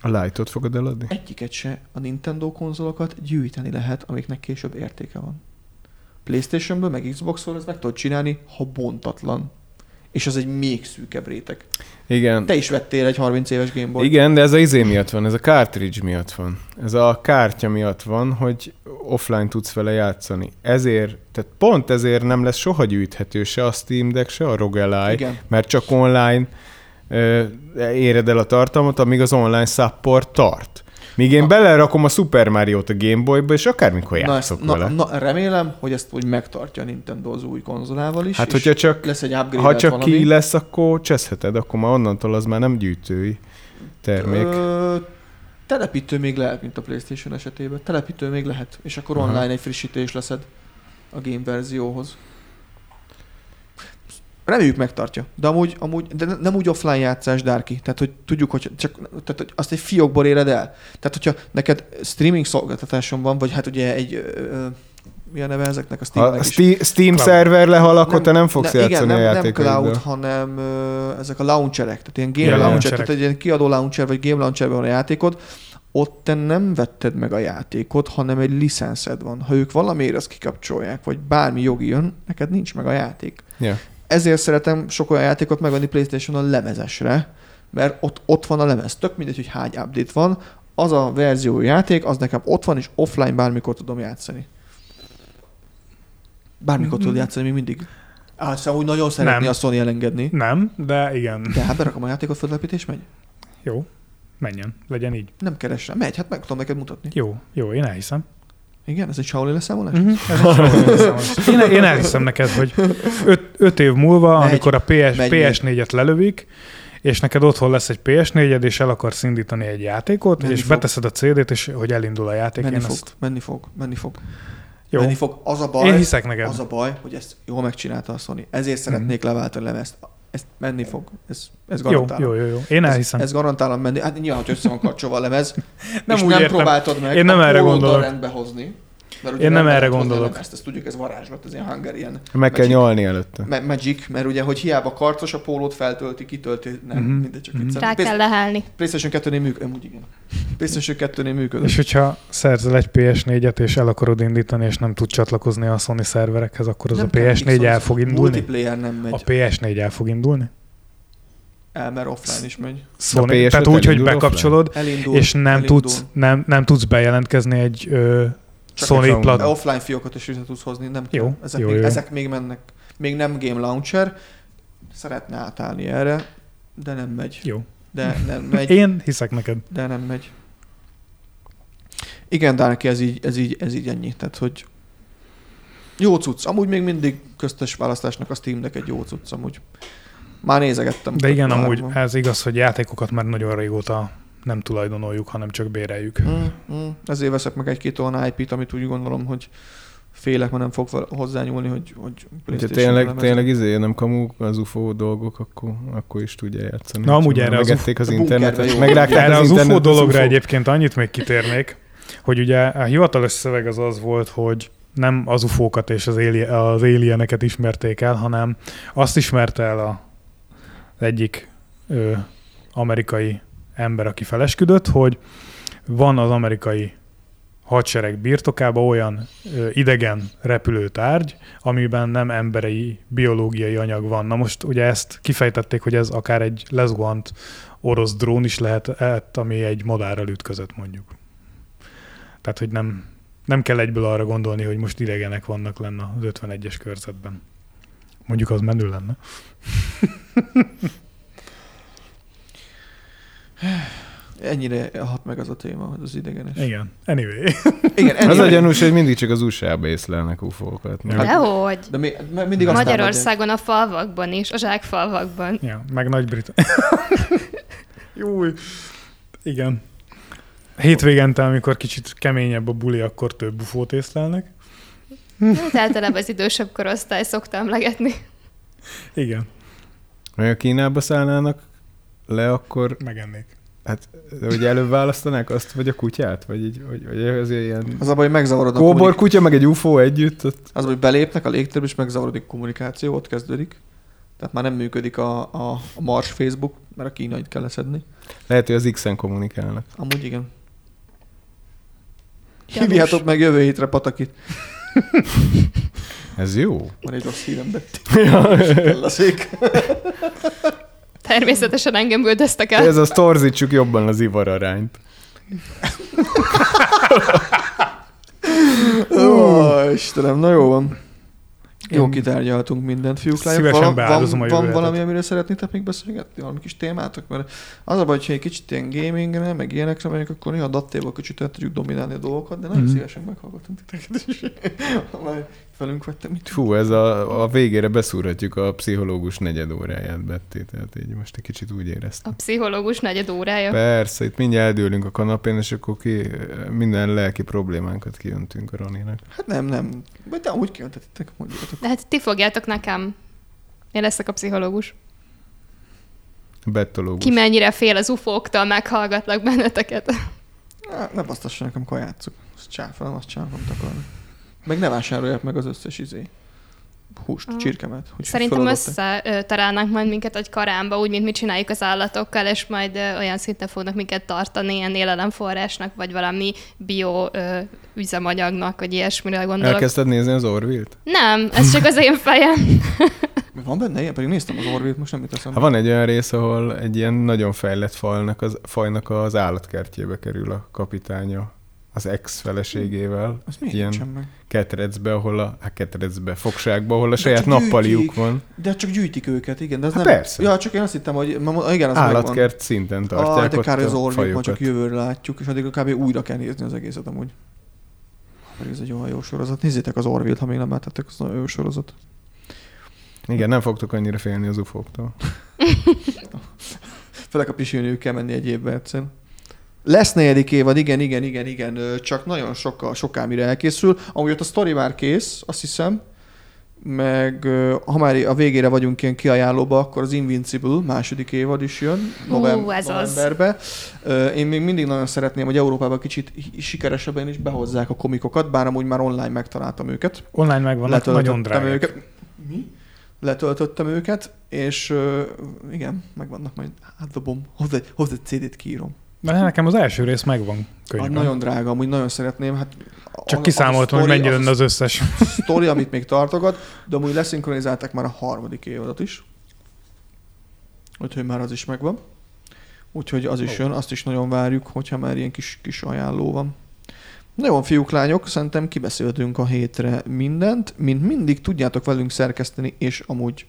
A Light-ot fogod eladni? Egyiket se a Nintendo konzolokat gyűjteni lehet, amiknek később értéke van. Playstation-ből, meg Xbox-ról ezt meg tudod csinálni, ha bontatlan. És az egy még szűkebb réteg. Igen. Te is vettél egy 30 éves Game Boy. Igen, de ez a izé miatt van, ez a cartridge miatt van. Ez a kártya miatt van, hogy offline tudsz vele játszani. Ezért, tehát pont ezért nem lesz soha gyűjthető se a Steam Deck, se a ROG Ally, Igen. mert csak online éred el a tartalmat, amíg az online support tart. Míg én Na. belerakom a Super Mario-t a Game Boy-ba, és akármikor játszok na, vele. na, remélem, hogy ezt úgy megtartja a Nintendo az új konzolával is. Hát, hogyha csak- lesz egy ha csak valami. ki lesz, akkor cseszheted, akkor már onnantól az már nem gyűjtői termék. Ö, telepítő még lehet, mint a Playstation esetében. Telepítő még lehet, és akkor Aha. online egy frissítés leszed a game verzióhoz. Reméljük megtartja. De amúgy, amúgy de ne- nem úgy offline játszás, Darky. Tehát, hogy tudjuk, hogy csak tehát, hogy azt egy fiókból éred el. Tehát, hogyha neked streaming szolgáltatáson van, vagy hát ugye egy ö, ö, mi a neve ezeknek a Steamnek a is. Steam, Steam Cloud. szerver lehal, akkor te nem fogsz ne, játszani igen, a nem, nem cloud, hanem ö, ezek a launcherek, tehát ilyen game Ja, launcher, tehát egy ilyen kiadó launcher, vagy game launcherben van a játékod, ott te nem vetted meg a játékot, hanem egy licenszed van. Ha ők valamiért azt kikapcsolják, vagy bármi jogi jön, neked nincs meg a játék. Ja. Ezért szeretem sok olyan játékot megvenni Playstation-on lemezesre, mert ott, ott van a lemez. Tök mindegy, hogy hány update van, az a verzió játék, az nekem ott van, és offline bármikor tudom játszani. Bármikor tudod játszani, még mindig. Á, szóval úgy nagyon szeretné Nem. a Sony elengedni. Nem, de igen. De hát berakom a játékot, föltelepítés megy? Jó. Menjen. Legyen így. Nem keres rá. Megy, hát meg tudom neked mutatni. Jó, jó, én elhiszem. Igen, ez egy Shaolin leszámolás? Uh-huh. én, én elhiszem neked, hogy öt, öt év múlva, Megy. amikor a PS, Megy, PS4-et lelövik, és neked otthon lesz egy PS4-ed, és el akarsz indítani egy játékot, Menni és fog. beteszed a CD-t, és hogy elindul a játék. Menni én fog, ezt... menni fog, menni fog. Jó. Menni fog. Az a baj, Én hiszek neked. az a baj, hogy ezt jól megcsinálta a Sony. Ezért szeretnék leváltani lemezt. Ez menni fog. Ez, ez Jó, garantálom. jó, jó, jó. Én elhiszem. Ez, ez garantálom menni. Hát nyilván, hogy össze van kapcsolva a lemez, Nem és úgy nem értem. próbáltad meg Én nem erre gondolok. rendbe hozni. Mert Én nem rendbe erre gondolok. lemezt, ezt tudjuk, ez varázslat, ez ilyen Hungarian. Meg kell Magic. nyalni előtte. Ma- Magic, mert ugye, hogy hiába karcos a pólót feltölti, kitölti, nem, Mhm. mindegy, csak Mhm. viccem. Rá kell lehelni. PlayStation 2-nél működik, amúgy igen. PlayStation 2-nél működik. És hogyha szerzel egy PS4-et, és el akarod indítani, és nem tud csatlakozni a Sony szerverekhez, akkor az Nem a kell PS4 el Xbox. fog indulni? Multiplayer nem megy. A PS4 el fog indulni? El, mert offline is megy. Sony, PS5 tehát úgy, hogy bekapcsolod, Elindul. és nem elindul. tudsz, nem, nem tudsz bejelentkezni egy ö, Csak Sony egy plat... De offline fiókot is vissza tudsz hozni, nem kell. Jó, ezek, jó, még, jó. ezek még mennek. Még nem game launcher. Szeretne átállni erre, de nem megy. Jó. De nem megy. Én hiszek neked. De nem megy. Igen, Darky, ez így, ez így, ez így ennyi. Tehát, hogy jó cucc. Amúgy még mindig köztes választásnak a Steam Deck egy jó cucc, amúgy. Már nézegettem. De igen, amúgy van. ez igaz, hogy játékokat már nagyon régóta nem tulajdonoljuk, hanem csak béreljük. Mm, mm. Ezért veszek meg egy-két olyan IP-t, amit úgy gondolom, hogy félek, mert nem fog hozzányúlni, hogy, hogy Ha PlayStation tényleg, lemezen. tényleg izé, nem kamu az UFO dolgok, akkor, akkor is tudja játszani. Na, amúgy erre az az a bunkerbe internetet, megrágták Erre az UFO internetet dologra UFO. egyébként annyit még kitérnék, hogy ugye a hivatalos szöveg az az volt, hogy nem az UFO-kat és az, ali- az alieneket ismerték el, hanem azt ismerte el a, az egyik ö, amerikai ember, aki felesküdött, hogy van az amerikai hadsereg birtokában olyan ö, idegen repülőtárgy, amiben nem emberi biológiai anyag van. Na most ugye ezt kifejtették, hogy ez akár egy lezuhant orosz drón is lehet, ami egy madárral ütközött mondjuk. Tehát, hogy nem, nem kell egyből arra gondolni, hogy most idegenek vannak lenne az 51-es körzetben. Mondjuk az menő lenne. Ennyire hat meg az a téma, hogy az idegenes. Igen. Anyway. Igen, Az a anyway. gyanús, hogy mindig csak az USA-ba észlelnek ufókat. Hát- Dehogy. De mi, mert mindig azt Magyarországon a falvakban is, a zsákfalvakban. Ja, meg Nagy-Brit. Júj. Igen. Hétvégente, amikor kicsit keményebb a buli, akkor több bufót észlelnek. Hát általában az idősebb korosztály szokta emlegetni. Igen, Ha a Kínába szállnának le, akkor megennék. hát, hogy előbb választanák azt, vagy a kutyát? Vagy, így, vagy, vagy azért ilyen Az a baj, hogy megzavarod a kóbor kutya, meg egy UFO együtt? Ott... Az, hogy belépnek a légtérbe, és megzavarodik kommunikáció, ott kezdődik. Tehát már nem működik a, a, a Mars Facebook, mert a kínait kell leszedni. Lehet, hogy az X-en kommunikálnak. Amúgy igen. Gyanús. Hívjátok meg jövő hétre Patakit. Ez jó. Van egy rossz hírem, Betty. Kell a szék. Természetesen engem üldöztek el. Ez az torzítsuk jobban az ivararányt. Ó, Istenem, na jó van. Jó kitárgyaltunk mindent, fiúk, lányok. Szívesen van, a jövő van valami, amiről szeretnétek még beszélgetni? Valami kis témátok? Mert az a baj, hogy egy kicsit ilyen gamingre, meg ilyenekre megyek, akkor néha dattéval kicsit el tudjuk dominálni a dolgokat, de nagyon Mhm. szívesen meghallgatunk titeket is. Velünk vettem mit. Fú, ez a, a végére beszúrhatjuk a pszichológus negyed óráját, Betty, tehát így most egy kicsit úgy A éreztem. pszichológus negyed órája. Persze, itt mindjárt eldőlünk a kanapén, és akkor ki, minden lelki problémánkat kijöntünk a Roninak. Hát nem, nem. Vagy de úgy kijöntetitek, mondjátok. De hát ti fogjátok nekem. Én leszek a pszichológus. Bettológus. Ki mennyire fél az ufóktól, meghallgatlak benneteket. Ne basztasson nekem, amikor játszok. Azt csáfolom, azt csáfolom takarni. Meg ne vásárolják meg az összes izé. Húst, Ah. csirkemet. Hogy Szerintem összetalálnánk majd minket egy karámba, úgy, mint mi csináljuk az állatokkal, és majd ö, olyan szinten fognak minket tartani, ilyen élelemforrásnak, vagy valami bio ö, üzemanyagnak, vagy ilyesmire gondolok. Elkezdted nézni az Orville-t? Nem, ez csak az én fejem. Van benne ilyen? Pedig néztem az Orville-t, most nem jut Ha eszembe. van egy olyan rész, ahol egy ilyen nagyon fejlett falnak az, fajnak az állatkertjébe kerül a kapitánya az ex-feleségével, Az miért ilyen meg? ketrecbe, ahol a, hát ketrecbe, fogságba, ahol a De saját nappaliuk gyűjtik. van. De csak gyűjtik őket, igen. De ez Hát nem... persze. Ja, csak én azt hittem, hogy igen, az megvan. Állatkert szinten tartják Ah, de kár, az fajokat. csak jövőre látjuk, és addig kb. újra kell nézni az egészet amúgy. Pedig ez egy olyan jó sorozat. Nézzétek az Orville-t, ha még nem láttátok, az nagyon jó sorozat. Igen, nem fogtok annyira félni az ufóktól. Főleg a pisilniük kell menni egy évbe egyszer. Lesz negyedik évad, igen, igen, igen, igen, csak nagyon sokkal, soká mire elkészül. Amúgy ott a sztori már kész, azt hiszem, meg ha már a végére vagyunk ilyen kiajánlóba, akkor az Invincible második évad is jön novem- Hú, ez az. novemberbe. Ö, Én még mindig nagyon szeretném, hogy Európában kicsit sikeresebben is behozzák a komikokat, bár amúgy már online megtaláltam őket. Online megvannak, nagyon drágák. őket. Mi? Letöltöttem őket, és uh, igen, megvannak majd átdobom, hozzá, hozzá egy CD-t kiírom. De nekem az első rész megvan Ah, könyvben. nagyon drága, amúgy nagyon szeretném. Hát Csak a- kiszámoltam, a hogy mennyi az lenne az összes. a sztori, amit még tartogat, de amúgy leszinkronizálták már a harmadik évadot is. Úgyhogy már az is megvan. Úgyhogy az is jön, azt is nagyon várjuk, hogyha már ilyen kis, kis ajánló van. Na jó, fiúk, lányok, szerintem kibeszéltünk a hétre mindent. Mint mindig tudjátok velünk szerkeszteni, és amúgy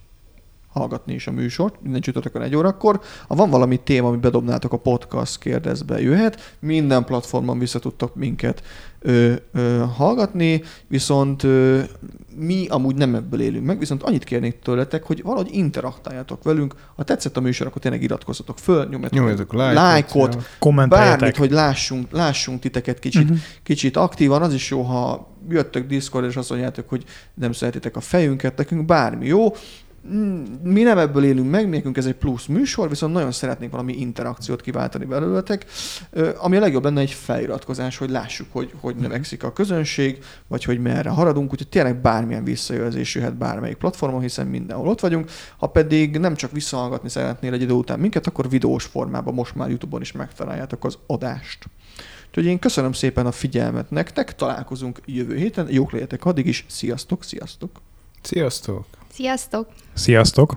hallgatni is a műsort, minden csütörtökön egy órakor. Ha van valami téma, amit bedobnátok a podcast kérdezbe, jöhet. Minden platformon vissza tudtok minket ö, ö, hallgatni, viszont ö, mi amúgy nem ebből élünk meg, viszont annyit kérnék tőletek, hogy valahogy interaktáljatok velünk. Ha tetszett a műsor, akkor tényleg iratkozzatok föl, nyomjatok, lájkot. lájkot, bármit, hogy lássunk, lássunk titeket kicsit, Mhm. kicsit aktívan. Az is jó, ha jöttök Discord, és azt mondjátok, hogy nem szeretitek a fejünket, nekünk bármi jó. Mm, Mi nem ebből élünk meg, nekünk ez egy plusz műsor, viszont nagyon szeretnénk valami interakciót kiváltani belőletek, ami a legjobb lenne egy feliratkozás, hogy lássuk, hogy, hogy növekszik a közönség, vagy hogy merre haradunk, úgyhogy tényleg bármilyen visszajelzés jöhet bármelyik platformon, hiszen mindenhol ott vagyunk. Ha pedig nem csak visszahallgatni szeretnél egy idő után minket, akkor videós formában most már YouTube-on is megtaláljátok az adást. Úgyhogy én köszönöm szépen a figyelmet nektek, találkozunk jövő héten, jók legyetek addig is, sziasztok, sziasztok! Sziasztok! Sziasztok! Sziasztok!